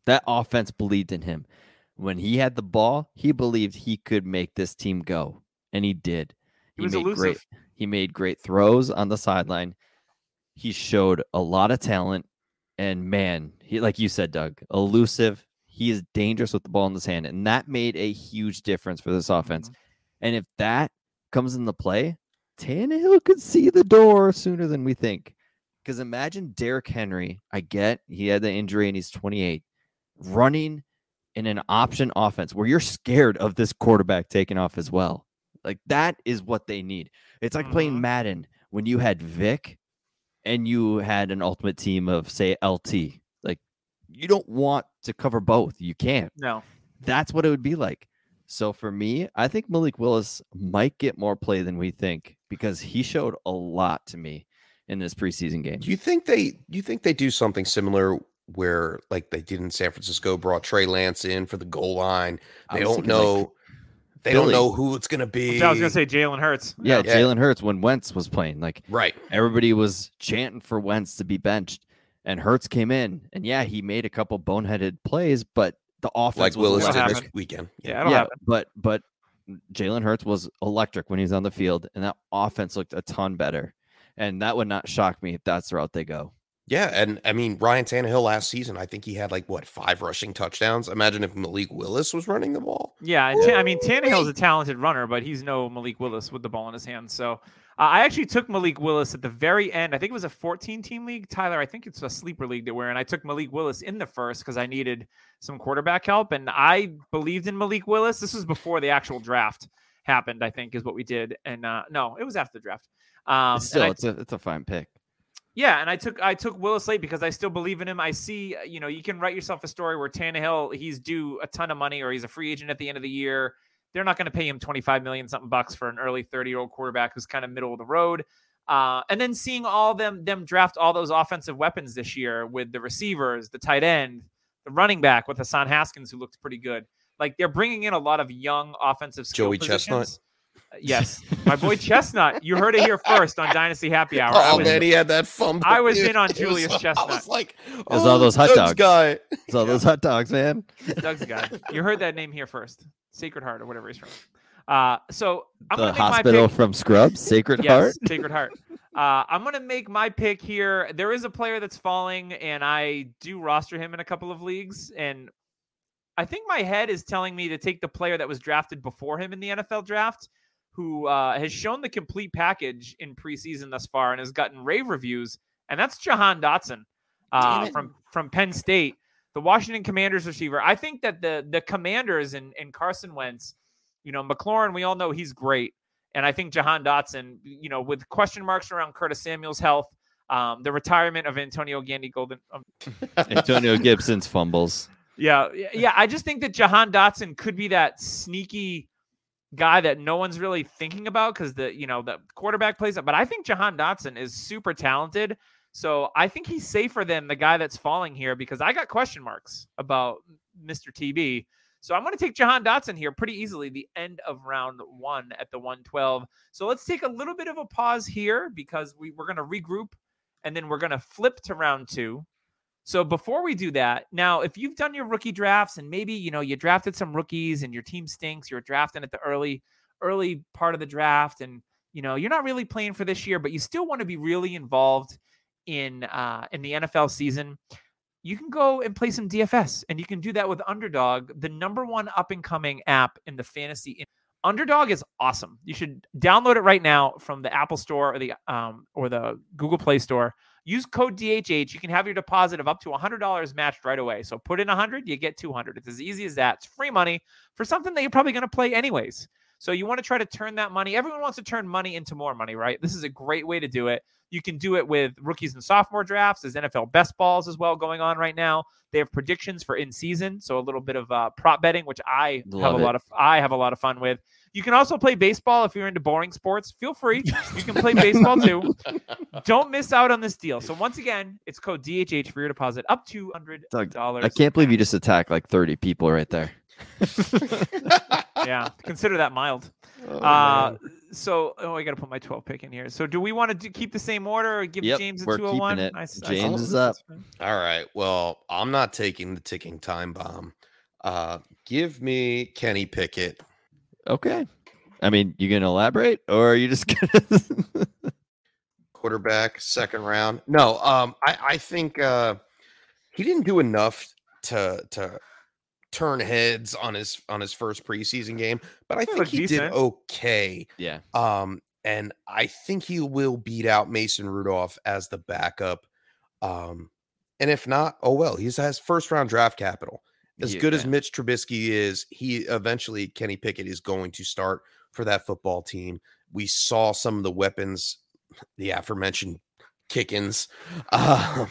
That offense believed in him. When he had the ball, he believed he could make this team go, and he did. He was made great. He made great throws on the sideline. He showed a lot of talent, and man, he like you said, Doug, elusive. He is dangerous with the ball in his hand, and that made a huge difference for this mm-hmm. offense. And if that comes into play, Tannehill could see the door sooner than we think. Because imagine Derrick Henry. I get he had the injury and he's 28, running in an option offense where you're scared of this quarterback taking off as well. Like that is what they need. It's like playing mm-hmm. Madden when you had Vic and you had an ultimate team of say LT. Like you don't want to cover both. You can't. No. That's what it would be like. So for me, I think Malik Willis might get more play than we think because he showed a lot to me in this preseason game. Do you think they do you think they do something similar where like they did in San Francisco, brought Trey Lance in for the goal line? They don't thinking, like, know they don't know who it's gonna be. I was gonna say Jalen Hurts. yeah, Yeah. Jalen Hurts when Wentz was playing, like right. everybody was chanting for Wentz to be benched, and Hurts came in, and yeah, he made a couple boneheaded plays, but the offense Like was Willis did this weekend. Yeah, Yeah. yeah, but but Jalen Hurts was electric when he was on the field, and that offense looked a ton better. And that would not shock me if that's the route they go. Yeah, and I mean Ryan Tannehill last season, I think he had like what five rushing touchdowns. Imagine if Malik Willis was running the ball. Yeah, and Ta- I mean Tannehill's a talented runner, but he's no Malik Willis with the ball in his hands. So uh, I actually took Malik Willis at the very end. I think it was a 14 team league. Tyler, I think it's a sleeper league that we're in. I took Malik Willis in the first because I needed some quarterback help, and I believed in Malik Willis. This was before the actual draft happened. I think is what we did, and uh, no, it was after the draft. Um, It's still, I- it's a it's a fine pick. Yeah, and I took I took Willis late because I still believe in him. I see, you know, you can write yourself a story where Tannehill he's due a ton of money or he's a free agent at the end of the year. They're not going to pay him twenty five million something bucks for an early thirty year old quarterback who's kind of middle of the road. Uh, and then seeing all them them draft all those offensive weapons this year with the receivers, the tight end, the running back with Hassan Haskins who looks pretty good. Like they're bringing in a lot of young offensive skill Joey Chestnut? positions. Uh, Yes, my boy Chestnut. You heard it here first on Dynasty Happy Hour. I Oh was- man, he had that fumble. I was dude. in on It was- Julius I Chestnut. was like, oh, was all those hot Doug's dogs. guy. It's all those hot dogs, man. Doug's guy. You heard that name here first. Sacred Heart or whatever he's from. Uh, so I'm the gonna make my hospital pick. from Scrubs, Sacred yes, Heart. Sacred Heart. Uh, I'm gonna make my pick here. There is a player that's falling, and I do roster him in a couple of leagues, and I think my head is telling me to take the player that was drafted before him in the NFL draft, who uh, has shown the complete package in preseason thus far and has gotten rave reviews, and that's Jahan Dotson. uh, from from Penn State, the Washington Commanders receiver. I think that the the Commanders and, and Carson Wentz, you know, McLaurin, we all know he's great. And I think Jahan Dotson, you know, with question marks around Curtis Samuel's health, um, the retirement of Antonio Gandy Golden. Um, Antonio Gibson's fumbles. yeah, yeah, yeah. I just think that Jahan Dotson could be that sneaky guy that no one's really thinking about because the you know the quarterback plays it. But I think Jahan Dotson is super talented. So I think he's safer than the guy that's falling here because I got question marks about Mr. TB. So I'm going to take Jahan Dotson here pretty easily, the end of round one at the 112. So let's take a little bit of a pause here because we, we're going to regroup and then we're going to flip to round two. So before we do that, now if you've done your rookie drafts and maybe you know you drafted some rookies and your team stinks, you're drafting at the early early part of the draft and you know you're not really playing for this year, but you still want to be really involved in uh, in the NFL season, you can go and play some DFS, and you can do that with Underdog, the number one up and coming app in the fantasy. in- Underdog is awesome. You should download it right now from the Apple Store or the um, or the Google Play Store. Use code DHH. You can have your deposit of up to $100 matched right away. So put in 100, you get 200. It's as easy as that. It's free money for something that you're probably going to play anyways. So you want to try to turn that money. Everyone wants to turn money into more money, right? This is a great way to do it. You can do it with rookies and sophomore drafts. There's NFL best balls as well going on right now. They have predictions for in season, so a little bit of uh, prop betting, which I have Love a it. lot of. I have a lot of fun with. You can also play baseball if you're into boring sports. Feel free. You can play baseball too. Don't miss out on this deal. So once again, it's code DHH for your deposit up to hundred dollars. I can't believe you just attacked like 30 people right there. Yeah, consider that mild. Oh, Uh, so oh, I got to put my 12 pick in here. So do we want to do, keep the same order or give Yep, James a we're keeping 201? it. I s- I James suppose is up. All right. Well, I'm not taking the ticking time bomb. Uh, give me Kenny Pickett. Okay. I mean, you gonna elaborate or are you just gonna quarterback, second round. No, um, I, I think uh, he didn't do enough to to turn heads on his on his first preseason game, but I think he did okay. Yeah. Um, and I think he will beat out Mason Rudolph as the backup. Um, and if not, oh well, he's has first round draft capital. As Yeah, good as. Mitch Trubisky is, he eventually Kenny Pickett is going to start for that football team. We saw some of the weapons, the aforementioned Kickens. Um,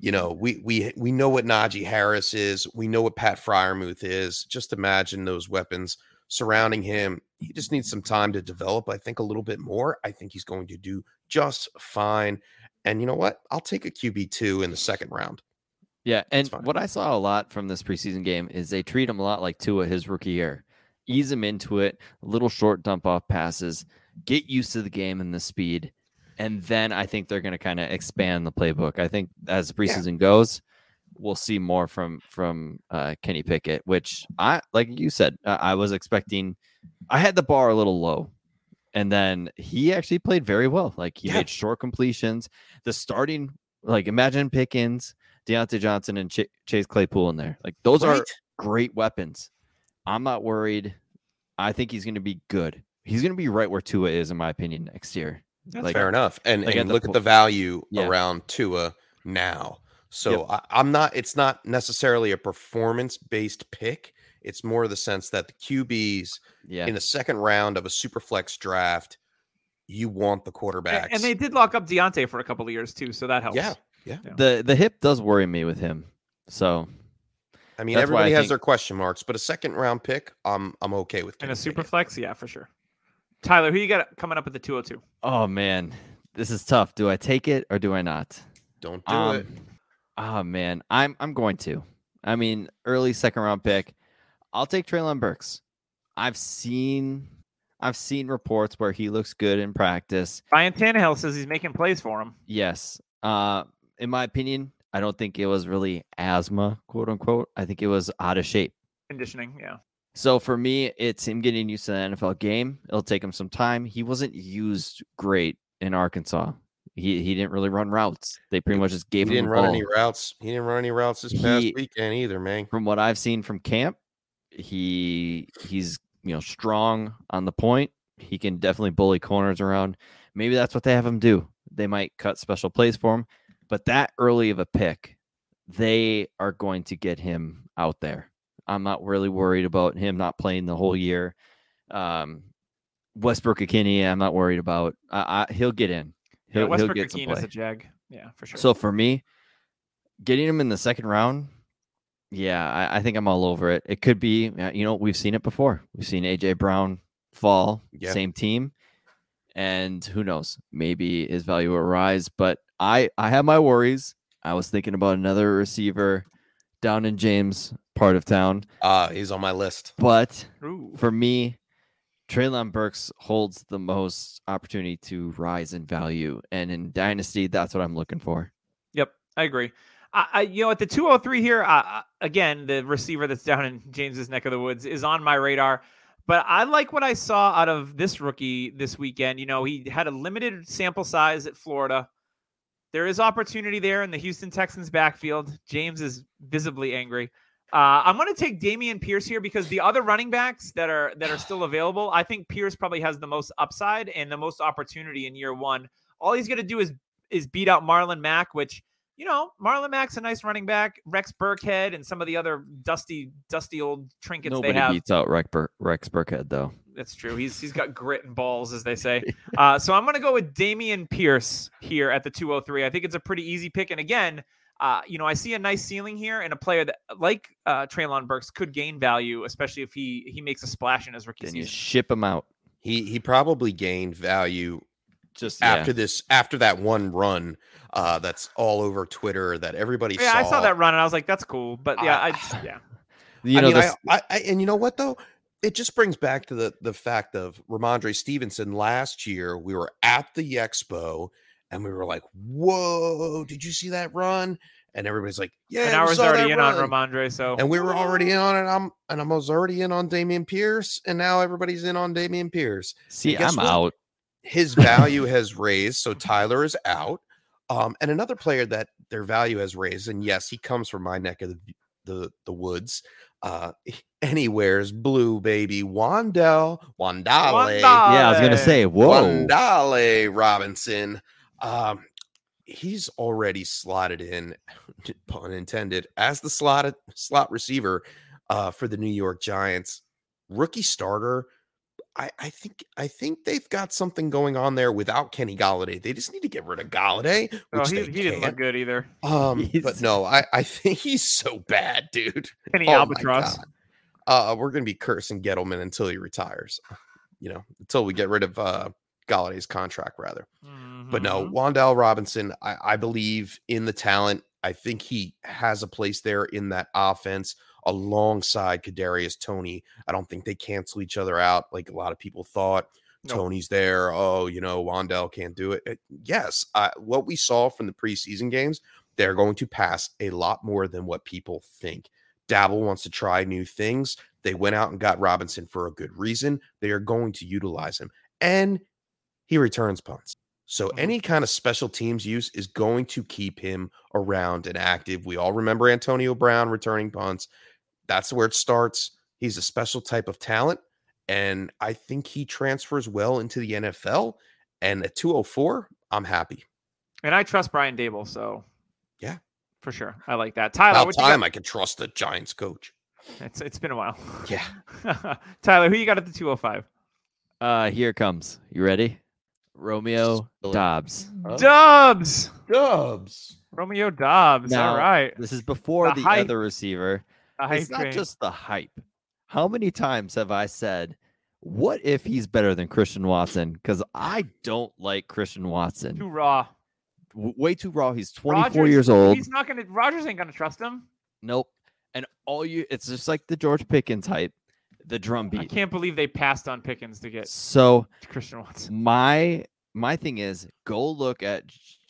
you know, we we we know what Najee Harris is. We know what Pat Freiermuth is. Just imagine those weapons surrounding him. He just needs some time to develop. I think a little bit more. I think he's going to do just fine. And you know what? I'll take a QB two in the second round. Yeah, and what I saw a lot from this preseason game is they treat him a lot like Tua his rookie year. Ease him into it, little short dump off passes, get used to the game and the speed, and then I think they're going to kind of expand the playbook. I think as the Yeah. preseason goes, we'll see more from from uh, Kenny Pickett, which I like you said uh, I was expecting. I had the bar a little low, and then he actually played very well. Like he Yeah. made short completions. The starting, like imagine Pickens. Diontae Johnson and Ch- Chase Claypool in there. Like those are great weapons. I'm not worried. I think he's going to be good. He's going to be right where Tua is, in my opinion, next year. That's Like, fair enough. And, like, and at the look po- at the value Yeah. around Tua now. So I, I'm not. It's not necessarily a performance based pick. It's more the sense that the QBs Yeah. in the second round of a super flex draft, you want the A- quarterbacks. And they did lock up Diontae for a couple of years too, so that helps. yeah. Yeah. The the hip does worry me with him. So I mean, That's why I everybody has think- their question marks, but a second round pick, I'm I'm okay with. And Kenny a super flex, yeah, for sure. Tyler, who you got coming up at the 202? oh man, this is tough. Do I take it or do I not? Don't do Um, it. Oh man, I'm I'm going to. I mean, early second round pick. I'll take Treylon Burks. I've seen I've seen reports where he looks good in practice. Ryan Tannehill says he's making plays for him. Yes. Uh in my opinion, I don't think it was really asthma, quote unquote. I think it was out of shape. Conditioning, yeah. So for me, it's him getting used to the NFL game. It'll take him some time. He wasn't used great in Arkansas. He he didn't really run routes. They pretty much just He gave him didn't run ball. any routes. He didn't run any routes this past He- weekend either, man. From what I've seen from camp, he he's you know strong on the point. He can definitely bully corners around. Maybe that's what they have him do. They might cut special plays for him. but that early of a pick, they are going to get him out there. I'm not really worried about him not playing the whole year. Um, Westbrook Ikhine, I'm not worried about. I, I, he'll get in. He'll, yeah, he'll Westbrook get some McKean is play. a jag. Yeah, for sure. So for me, getting him in the second round, yeah, I, I think I'm all over it. It could be, uh, you know, we've seen it before. We've seen AJ Brown fall, Yeah. same team, and who knows, maybe his value will rise. But I, I have my worries. I was thinking about another receiver down in James part of town, Uh, he's on my list. but Ooh. for me, Treylon Burks holds the most opportunity to rise in value, and in Dynasty, that's what I'm looking for. Yep, I agree. I, I you know at the 203 here, uh, uh, again the receiver that's down in James's neck of the woods is on my radar. But I like what I saw out of this rookie this weekend. You know, he had a limited sample size at Florida. There is opportunity there in the Houston Texans backfield. James is visibly angry. Uh, I'm going to take Dameon Pierce here because the other running backs that are that are still available, I think Pierce probably has the most upside and the most opportunity in year one. All he's going to do is is beat out Marlon Mack, which you know Marlon Mack's a nice running back. Rex Burkhead and some of the other dusty dusty old trinkets Nobody they have. beats out Rex, Bur- Rex Burkhead, though. That's true. He's he's got grit and balls, as they say. Uh, so I'm going to go with Dameon Pierce here at the 203. I think it's a pretty easy pick. And again, uh, you know, I see a nice ceiling here, and a player that like uh, Treylon Burks could gain value, especially if he he makes a splash in his rookie Then you season. ship him out. He he probably gained value Just after this after that one run uh that's all over Twitter that everybody Yeah, saw. I saw that run, and I was like, "That's cool." But yeah, I, I- yeah, you I know, mean, this- I, I, I and you know what though? It just brings back to the the fact of Rhamondre Stevenson last year. We were at the expo and we were like, "Whoa! Did you see that run?" And everybody's like, "Yeah." and I was already in run." on Rhamondre, so and we were already in on it. I'm and I was already in on Dameon Pierce, and now everybody's in on Dameon Pierce. see, I'm what? out. His value has raised, so Tyler is out. Um, and another player that their value has raised, and yes, he comes from my neck of the the, the woods. Uh, anywhere's blue baby Wandell Wan'Dale Wan'Dale. Yeah, I was gonna say, whoa. Wan'Dale Robinson. Um, he's already slotted in, pun intended, as the slotted slot receiver uh, for the New York Giants. Rookie starter. I, I think I think they've got something going on there without Kenny Golladay. They just need to get rid of Golladay, oh, which he, they he didn't look good either. Um, but no, I, I think he's so bad, dude. Penny Oh Albatross. Uh, we're gonna be cursing Gettleman until he retires. You know, until we get rid of uh Golladay's contract, rather. But no, Mhm. Wandell Robinson, I, I believe in the talent. I think he has a place there in that offense alongside Kadarius Toney. I don't think they cancel each other out like a lot of people thought. Nope. Toney's there. Oh, you know, Wandell can't do it. Uh, Yes, uh, what we saw from the preseason games, they're going to pass a lot more than what people think. Daboll wants to try new things. They went out and got Robinson for a good reason. They are going to utilize him. And he returns punts. So Mhm. any kind of special teams use is going to keep him around and active. We all remember Antonio Brown returning punts. That's where it starts. He's a special type of talent. And I think he transfers well into the NFL. And at 204, I'm happy. And I trust Brian Daboll, so Yeah. for sure, I like that. Tyler, About what time I can trust the Giants coach. It's it's been a while. Yeah. Tyler, who you got at the 205? Uh, here it comes. You ready? Romeo Really? Doubs. Huh? Dubs. Dubs. Romeo Doubs. All Now, right. This is before The the, other receiver. The hype it's not train. just the hype. How many times have I said, "What if he's better than Christian Watson?" Because I don't like Christian Watson. too raw. W- way too raw. He's 24 Rodgers- years old. He's not gonna. Rodgers ain't gonna trust him. Nope. And all you, it's just like the George Pickens hype, the drum beat. I can't believe they passed on Pickens to get So Christian Watson. my my thing is go look at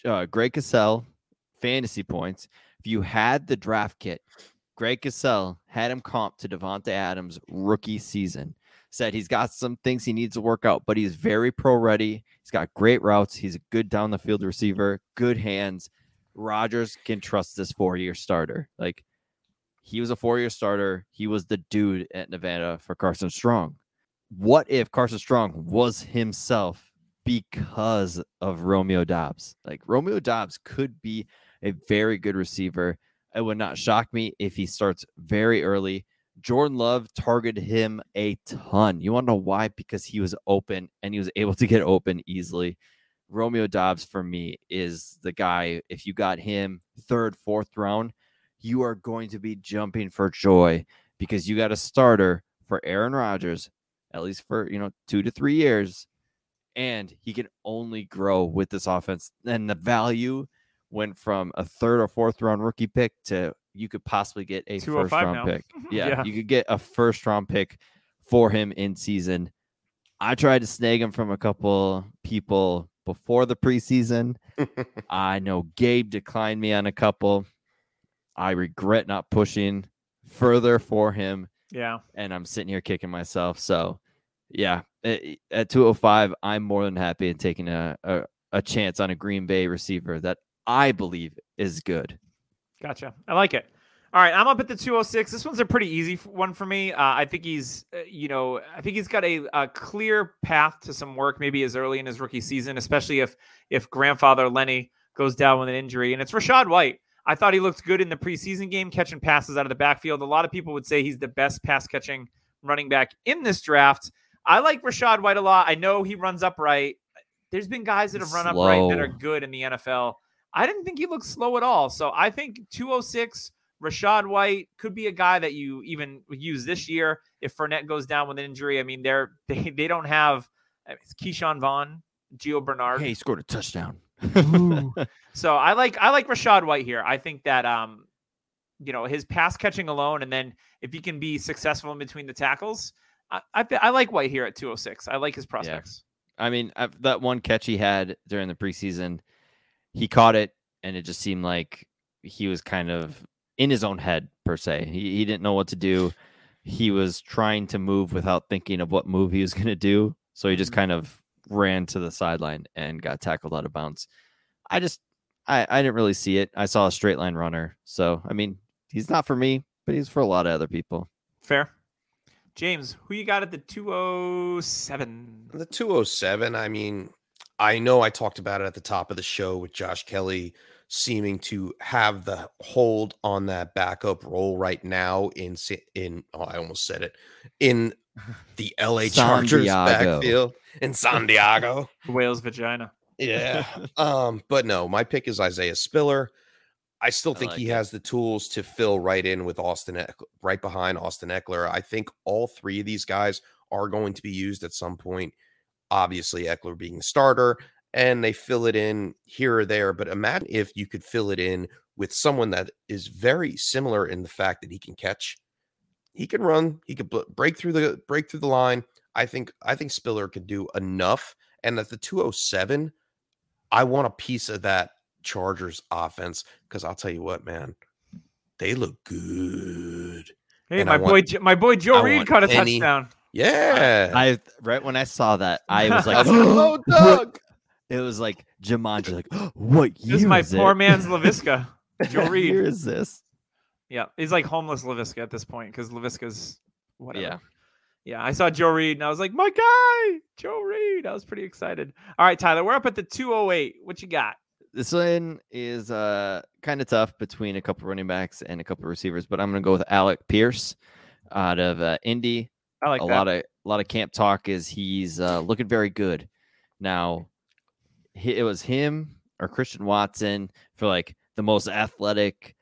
uh, Greg Cosell fantasy points. If you had the draft kit, Greg Cosell had him comp to Davante Adams rookie season. Said he's got some things he needs to work out, but he's very pro ready. He's got great routes. He's a good down the field receiver, good hands. Rodgers can trust this four year starter. Like he was a four year starter. He was the dude at Nevada for Carson Strong. What if Carson Strong was himself because of Romeo Doubs? Like Romeo Doubs could be a very good receiver. It would not shock me if he starts very early. Jordan Love targeted him a ton. You want to know why? Because he was open and he was able to get open easily. Romeo Doubs for me is the guy. If you got him third, fourth round, you are going to be jumping for joy because you got a starter for Aaron Rodgers, at least for you know two to three years, and he can only grow with this offense. And the value went from a third or fourth round rookie pick to you could possibly get a oh first round now. pick. Yeah, Yeah. you could get a first round pick for him in season. I tried to snag him from a couple people before the preseason. I know Gabe declined me on a couple. I regret not pushing further for him, Yeah. and I'm sitting here kicking myself. So, yeah, a- at 205, I'm more than happy in taking a, a, a chance on a Green Bay receiver that I believe is good. Gotcha. I like it. All right, I'm up at the 206. This one's a pretty easy one for me. Uh, I think he's, uh, you know, I think he's got a, a clear path to some work, maybe as early in his rookie season, especially if if grandfather Lenny goes down with an injury. And it's Rachaad White. I thought he looked good in the preseason game, catching passes out of the backfield. A lot of people would say he's the best pass catching running back in this draft. I like Rachaad White a lot. I know he runs upright. There's been guys that have run upright that are good in the NFL. I didn't think he looked slow at all. So I think 206, Rachaad White could be a guy that you even use this year if Fournette goes down with an injury. I mean, they're they, they don't have I mean, it's Ke'Shawn Vaughn, Gio Bernard. Hey, he scored a touchdown. Ooh. So I like I like Rachaad White here. I think that um, you know, his pass catching alone, and then if he can be successful in between the tackles, I I, I like White here at 206. I like his prospects. I mean, i that one catch he had during the preseason, he caught it, and it just seemed like he was kind of in his own head per se. He he didn't know what to do. He was trying to move without thinking of what move he was going to do, so he just Mhm. kind of ran to the sideline and got tackled out of bounds. I just I I didn't really see it. I saw a straight line runner, so I mean, he's not for me, but he's for a lot of other people. Fair. James, who you got at the 207? The 207, I mean, I know I talked about it at the top of the show with Josh Kelley seeming to have the hold on that backup role right now in in oh, I almost said it in the LA Chargers Santiago. backfield in San Diego. Whale's vagina. Yeah. um, but no, my pick is Isaiah Spiller. I still I think like he it. has the tools to fill right in with Austin, Eck- right behind Austin Ekeler. I think all three of these guys are going to be used at some point. Obviously, Ekeler being the starter, and they fill it in here or there. But imagine if you could fill it in with someone that is very similar in the fact that he can catch, he can run, he could break through the break through the line. I think I think Spiller could do enough. And at the 207, I want a piece of that Chargers offense because I'll tell you what, man, they look good. Hey, And my want- boy, Jo- my boy Joe I Reed caught a any- touchdown. Yeah. I right when I saw that, I was like, was oh, "What?" Doug. It was like Jumanji, like, what year This is my is poor it? man's Laviska. Joe Reed. year is this? Yeah, he's like homeless Laviska at this point because Laviska's whatever. Yeah. Yeah, I saw Joe Reed and I was like, my guy, Joe Reed. I was pretty excited. All right, Tyler, we're up at the 208. What you got? This one is uh kind of tough between a couple running backs and a couple receivers, but I'm gonna go with Alec Pierce out of uh, Indy. I like a that. lot of a lot of camp talk is he's uh, looking very good. Now, he, it was him or Christian Watson for like the most athletic,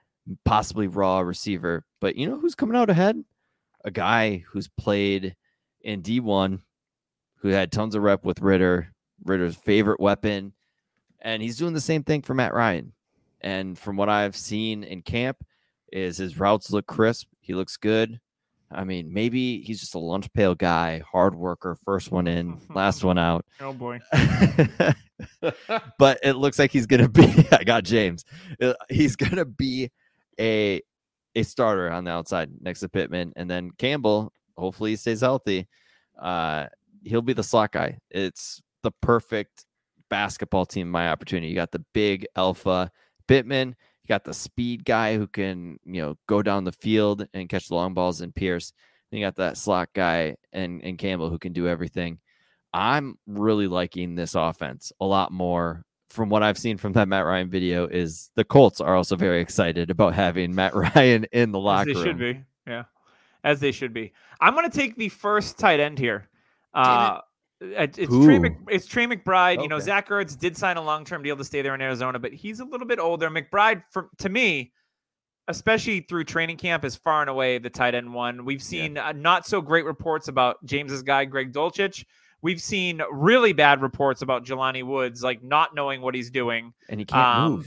possibly raw receiver. But you know who's coming out ahead? A guy who's played in D1, who had tons of rep with Ridder, Ridder's favorite weapon, and he's doing the same thing for Matt Ryan. And from what I've seen in camp, is his routes look crisp. He looks good. I mean, maybe he's just a lunch pail guy, hard worker, first one in, last one out. oh boy. but it looks like he's gonna be. I got James. Uh, He's gonna be a a starter on the outside next to Pittman, and then Campbell. Hopefully, he stays healthy. Uh, he'll be the slot guy. It's the perfect basketball team. My opportunity. You got the big alpha Pittman. You got the speed guy who can you know go down the field and catch the long balls and Pierce. Then you got that slot guy and and Campbell who can do everything. I'm really liking this offense a lot more from what I've seen from that Matt Ryan video, is the Colts are also very excited about having Matt Ryan in the As locker they room. should be. Yeah. As they should be. I'm going to take the first tight end here. Uh, it- it's Trey, Mc, it's Trey McBride. You know, Zach Ertz did sign a long term deal to stay there in Arizona, but he's a little bit older. McBride, for, to me, especially through training camp, is far and away the tight end one. We've seen uh, not so great reports about James's guy, Greg Dulcich. We've seen really bad reports about Jelani Woods, like not knowing what he's doing and he can't Um, move.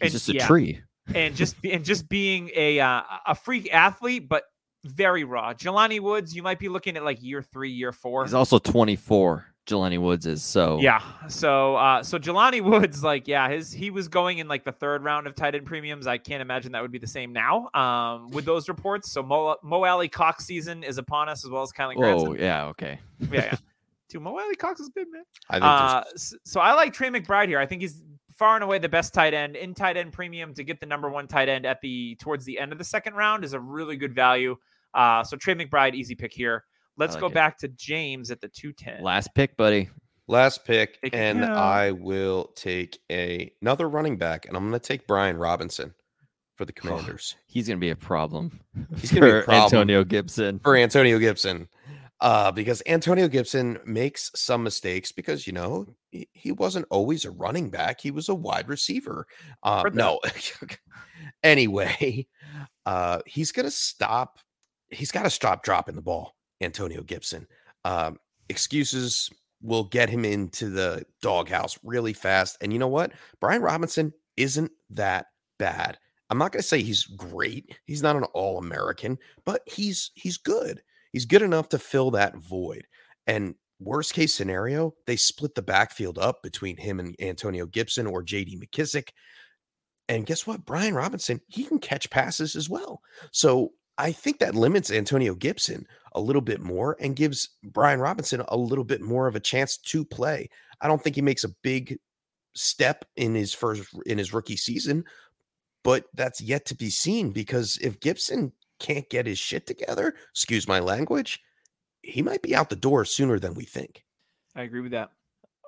He's and- just a yeah. tree. and just and just being a uh, a freak athlete, but very raw. Jelani Woods, you might be looking at like year three, year four. He's also 24. Jelani Woods is so. Yeah. So uh so Jelani Woods, like, yeah, his he was going in like the third round of tight end premiums. I can't imagine that would be the same now. Um with those reports. So Mo, Mo Alie-Cox season is upon us as well as Kylie Oh yeah. Okay. Yeah, yeah. Dude, Mo Alie-Cox is good, man. I think Uh, there's s- so I like Trey McBride here. I think he's far and away the best tight end in tight end premium to get the number one tight end at the towards the end of the second round is a really good value. Uh, so Trey McBride, easy pick here. Let's like go it. back to James at the two ten. Last pick, buddy. last pick, Take it and down. I will take a, another running back, and I'm going to take Brian Robinson for Oh. the Commanders He's gonna be a problem. He's gonna be a for problem. Antonio Gibson. for Antonio Gibson. Uh, because Antonio Gibson makes some mistakes because you know he, he wasn't always a running back; he was a wide receiver. That. no, anyway, uh, he's gonna stop. He's got to stop dropping the ball. Antonio Gibson. Um, excuses will get him into the doghouse really fast. And you know what? Brian Robinson isn't that bad. I'm not going to say he's great. He's not an all American, but he's he's good. He's good enough to fill that void. And worst case scenario, they split the backfield up between him and Antonio Gibson or JD McKissic. And guess what? Brian Robinson, he can catch passes as well. So I think that limits Antonio Gibson a little bit more and gives Brian Robinson a little bit more of a chance to play. I don't think he makes a big step in his first in his rookie season, but that's yet to be seen because if Gibson can't get his shit together, excuse my language, he might be out the door sooner than we think. I agree with that.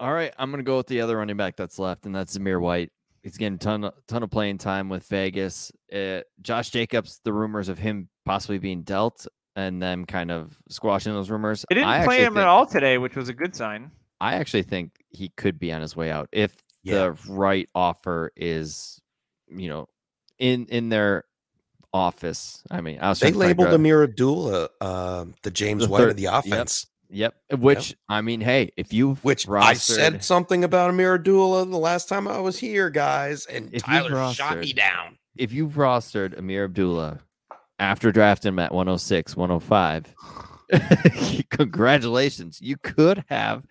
All right, I'm gonna go with the other running back that's left, and that's Zamir White. He's getting a ton of, ton of playing time with Vegas. Uh, Josh Jacobs, the rumors of him possibly being dealt, and them kind of squashing those rumors. They didn't I play actually him at all today, which was a good sign. I actually think he could be on his way out if Yeah. the right offer is, you know, in in their office. I mean, I was They labeled Ameer Abdullah uh, the James The White third- of the offense. Yep. Which I mean, hey, if you Which I said something about Ameer Abdullah the last time I was here, guys, and Tyler shot me down. if you've rostered Ameer Abdullah after drafting him at 106, 105, congratulations. You could have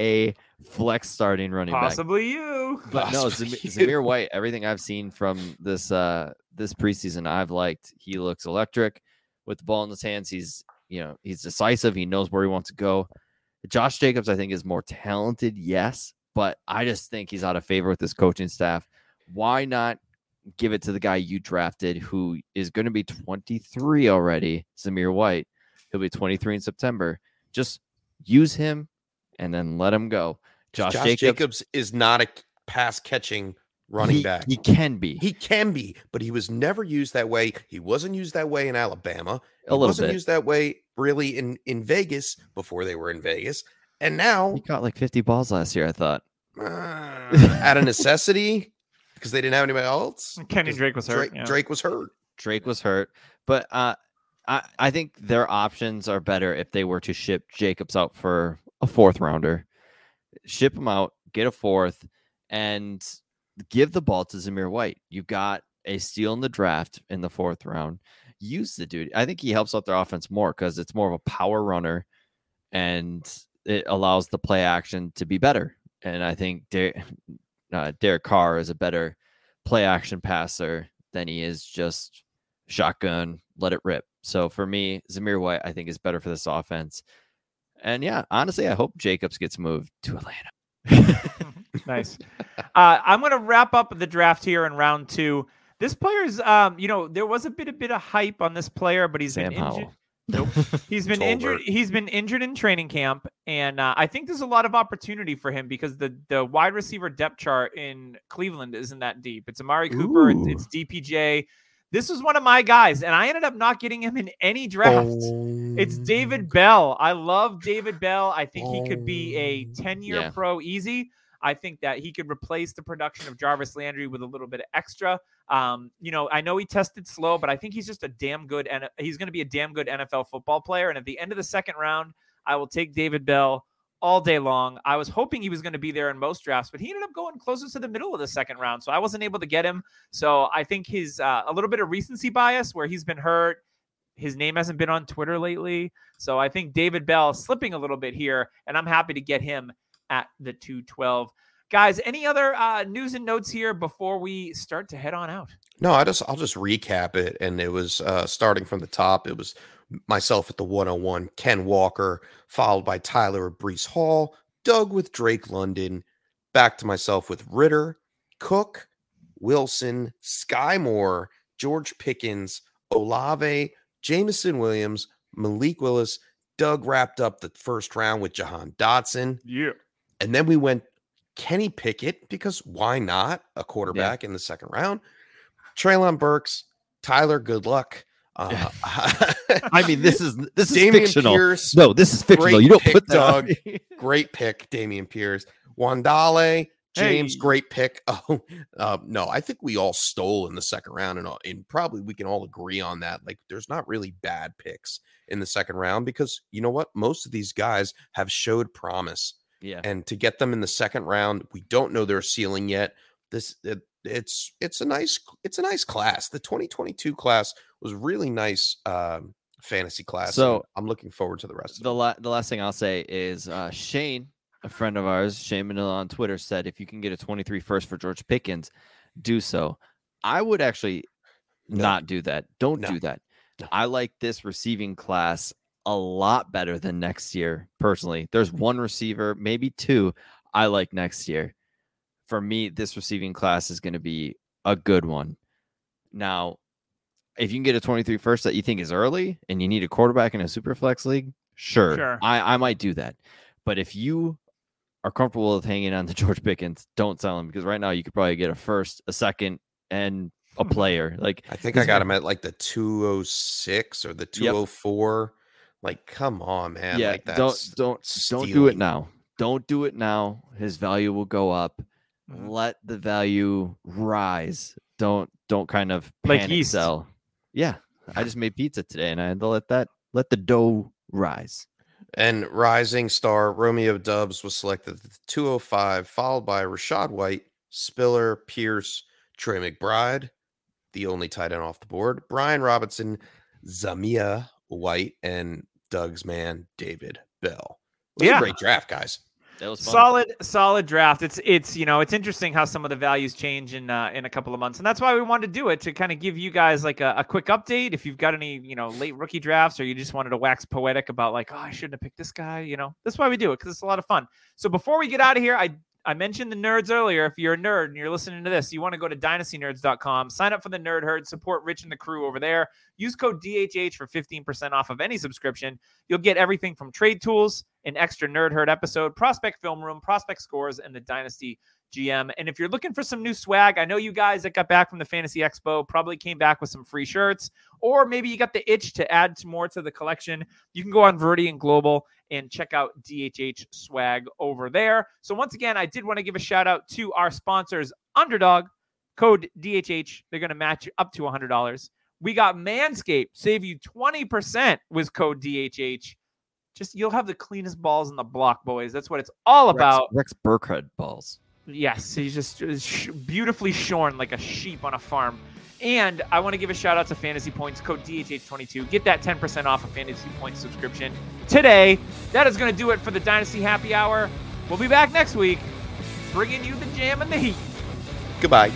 a flex starting running back. Possibly you. But no, Possibly Zamir. Zamir White, everything I've seen from this uh this preseason, I've liked. He looks electric with the ball in his hands. He's you know, he's decisive. He knows where he wants to go. Josh Jacobs, I think, is more talented, yes, but I just think he's out of favor with this coaching staff. Why not give it to the guy you drafted who is going to be 23 already, Zamir White? He'll be 23 in September. Just use him and then let him go. Josh, Josh, Jacobs, Jacobs, is not a pass catching running he, back. He can be. He can be, but he was never used that way. He wasn't used that way in Alabama. He a little wasn't bit. used that way really in in Vegas before they were in Vegas. And now, He caught like 50 balls last year, I thought. uh, out of necessity, because they didn't have anybody else. Kenny Drake was hurt. Drake, yeah. Drake was hurt. Drake was hurt, but uh, I I think their options are better if they were to ship Jacobs out for a fourth rounder, ship him out, get a fourth, and give the ball to Zamir White. You've got a steal in the draft in the fourth round. Use the dude. I think he helps out their offense more because it's more of a power runner, and it allows the play action to be better. And I think Der- uh, Derek Carr is a better play action passer than he is just shotgun, let it rip. So for me, Zamir White, I think, is better for this offense. And yeah, honestly, I hope Jacobs gets moved to Atlanta. nice. Uh, I'm going to wrap up the draft here in round two. This player's, um, you know, there was a bit, a bit of hype on this player, but he's Sam been injured. Howell. Nope. He's been injured. He's been injured in training camp, and uh, I think there's a lot of opportunity for him because the the wide receiver depth chart in Cleveland isn't that deep. It's Amari Cooper. It's, it's DPJ. This was one of my guys, and I ended up not getting him in any draft. It's Oh. David Bell. I love David Bell. I think he could be a 10 year Yeah. pro easy. I think that he could replace the production of Jarvis Landry with a little bit of extra. Um, you know, I know he tested slow, but I think he's just a damn good and he's going to be a damn good NFL football player. And at the end of the second round, I will take David Bell all day long. I was hoping he was going to be there in most drafts, but he ended up going closer to the middle of the second round, so I wasn't able to get him. So I think his uh, a little bit of recency bias where he's been hurt. His name hasn't been on Twitter lately. So I think David Bell slipping a little bit here, and I'm happy to get him at the 212. Guys, any other uh, news and notes here before we start to head on out? No, I just I'll just recap it. And it was uh starting from the top. It was myself at the 101, Ken Walker, followed by Tyler at Breece Hall, Doug with Drake London, back to myself with Ridder, Cook, Wilson, Sky Moore, George Pickens, Olave, Jameson Williams, Malik Willis. Doug wrapped up the first round with Jahan Dotson. Yeah. And then we went Kenny Pickett because why not a quarterback in the second round? Treylon Burks, Tyler Good Luck. Uh, I mean, this is this is Dameon fictional. Pierce, No, this is fictional. Great You don't pick, put that. Doug. great pick, Dameon Pierce. Wan'Dale, James, Hey. great pick. Oh, uh, no, I think we all stole in the second round, and, all, and probably we can all agree on that. Like, there's not really bad picks in the second round because you know what? Most of these guys have showed promise yeah. and to get them in the second round we don't know their ceiling yet this it, it's it's a nice it's a nice class the 2022 class was really nice um fantasy class So, i'm looking forward to the rest the la- the last thing I'll say is uh, Shane, a friend of ours, Shane Manila on Twitter said if you can get a 23 first for George Pickens, do so. I would actually No. not do that. Don't No. do that. No. I like this receiving class a lot better than next year. Personally, there's one receiver, maybe two, I like next year. For me, this receiving class is going to be a good one. Now, if you can get a 23 first that you think is early and you need a quarterback in a super flex league, sure, Sure. I, I might do that. But if you are comfortable with hanging on to George Pickens, don't sell him because right now you could probably get a first, a second, and a hmm. player. Like i think i got him at like the 206 or the 204 like come on man yeah, like don't don't don't do it now. Don't do it now. His value will go up. Mhm. Let the value rise. Don't don't kind of Like panic yeast. sell. Yeah, I just made pizza today, and I had to let that let the dough rise. And rising star Romeo Doubs was selected at the 205, followed by Rachaad White, Spiller, Pierce, Trey McBride, the only tight end off the board, Brian Robinson, Zamir White, and Doug's man, David Bell. It was Yeah. a great draft, guys. That was fun. Solid, solid draft. It's it's you know it's interesting how some of the values change in uh, in a couple of months, and that's why we wanted to do it to kind of give you guys like a, a quick update. If you've got any you know late rookie drafts, or you just wanted to wax poetic about like oh I shouldn't have picked this guy, you know that's why we do it because it's a lot of fun. So before we get out of here, I I mentioned the nerds earlier. If you're a nerd and you're listening to this, you want to go to dynastynerds.com, sign up for the Nerd Herd, support Rich and the crew over there. Use code DHH for 15% off of any subscription. You'll get everything from trade tools, an extra Nerd Herd episode, prospect film room, prospect scores, and the Dynasty GM. And if you're looking for some new swag, I know you guys that got back from the Fantasy Expo probably came back with some free shirts, or maybe you got the itch to add some more to the collection. You can go on Verdian Global and check out DHH swag over there. So once again, I did want to give a shout out to our sponsors, Underdog, code DHH. They're going to match you up to $100. We got Manscaped, save you 20% with code DHH. Just you'll have the cleanest balls in the block, boys. That's what it's all Rex- about. Rex Burkhead balls. Yes, he's just beautifully shorn like a sheep on a farm. And I want to give a shout out to Fantasy Points, code DHH22. Get that 10% off a Fantasy Points subscription today. That is going to do it for the Dynasty Happy Hour. We'll be back next week, bringing you the jam and the heat. Goodbye.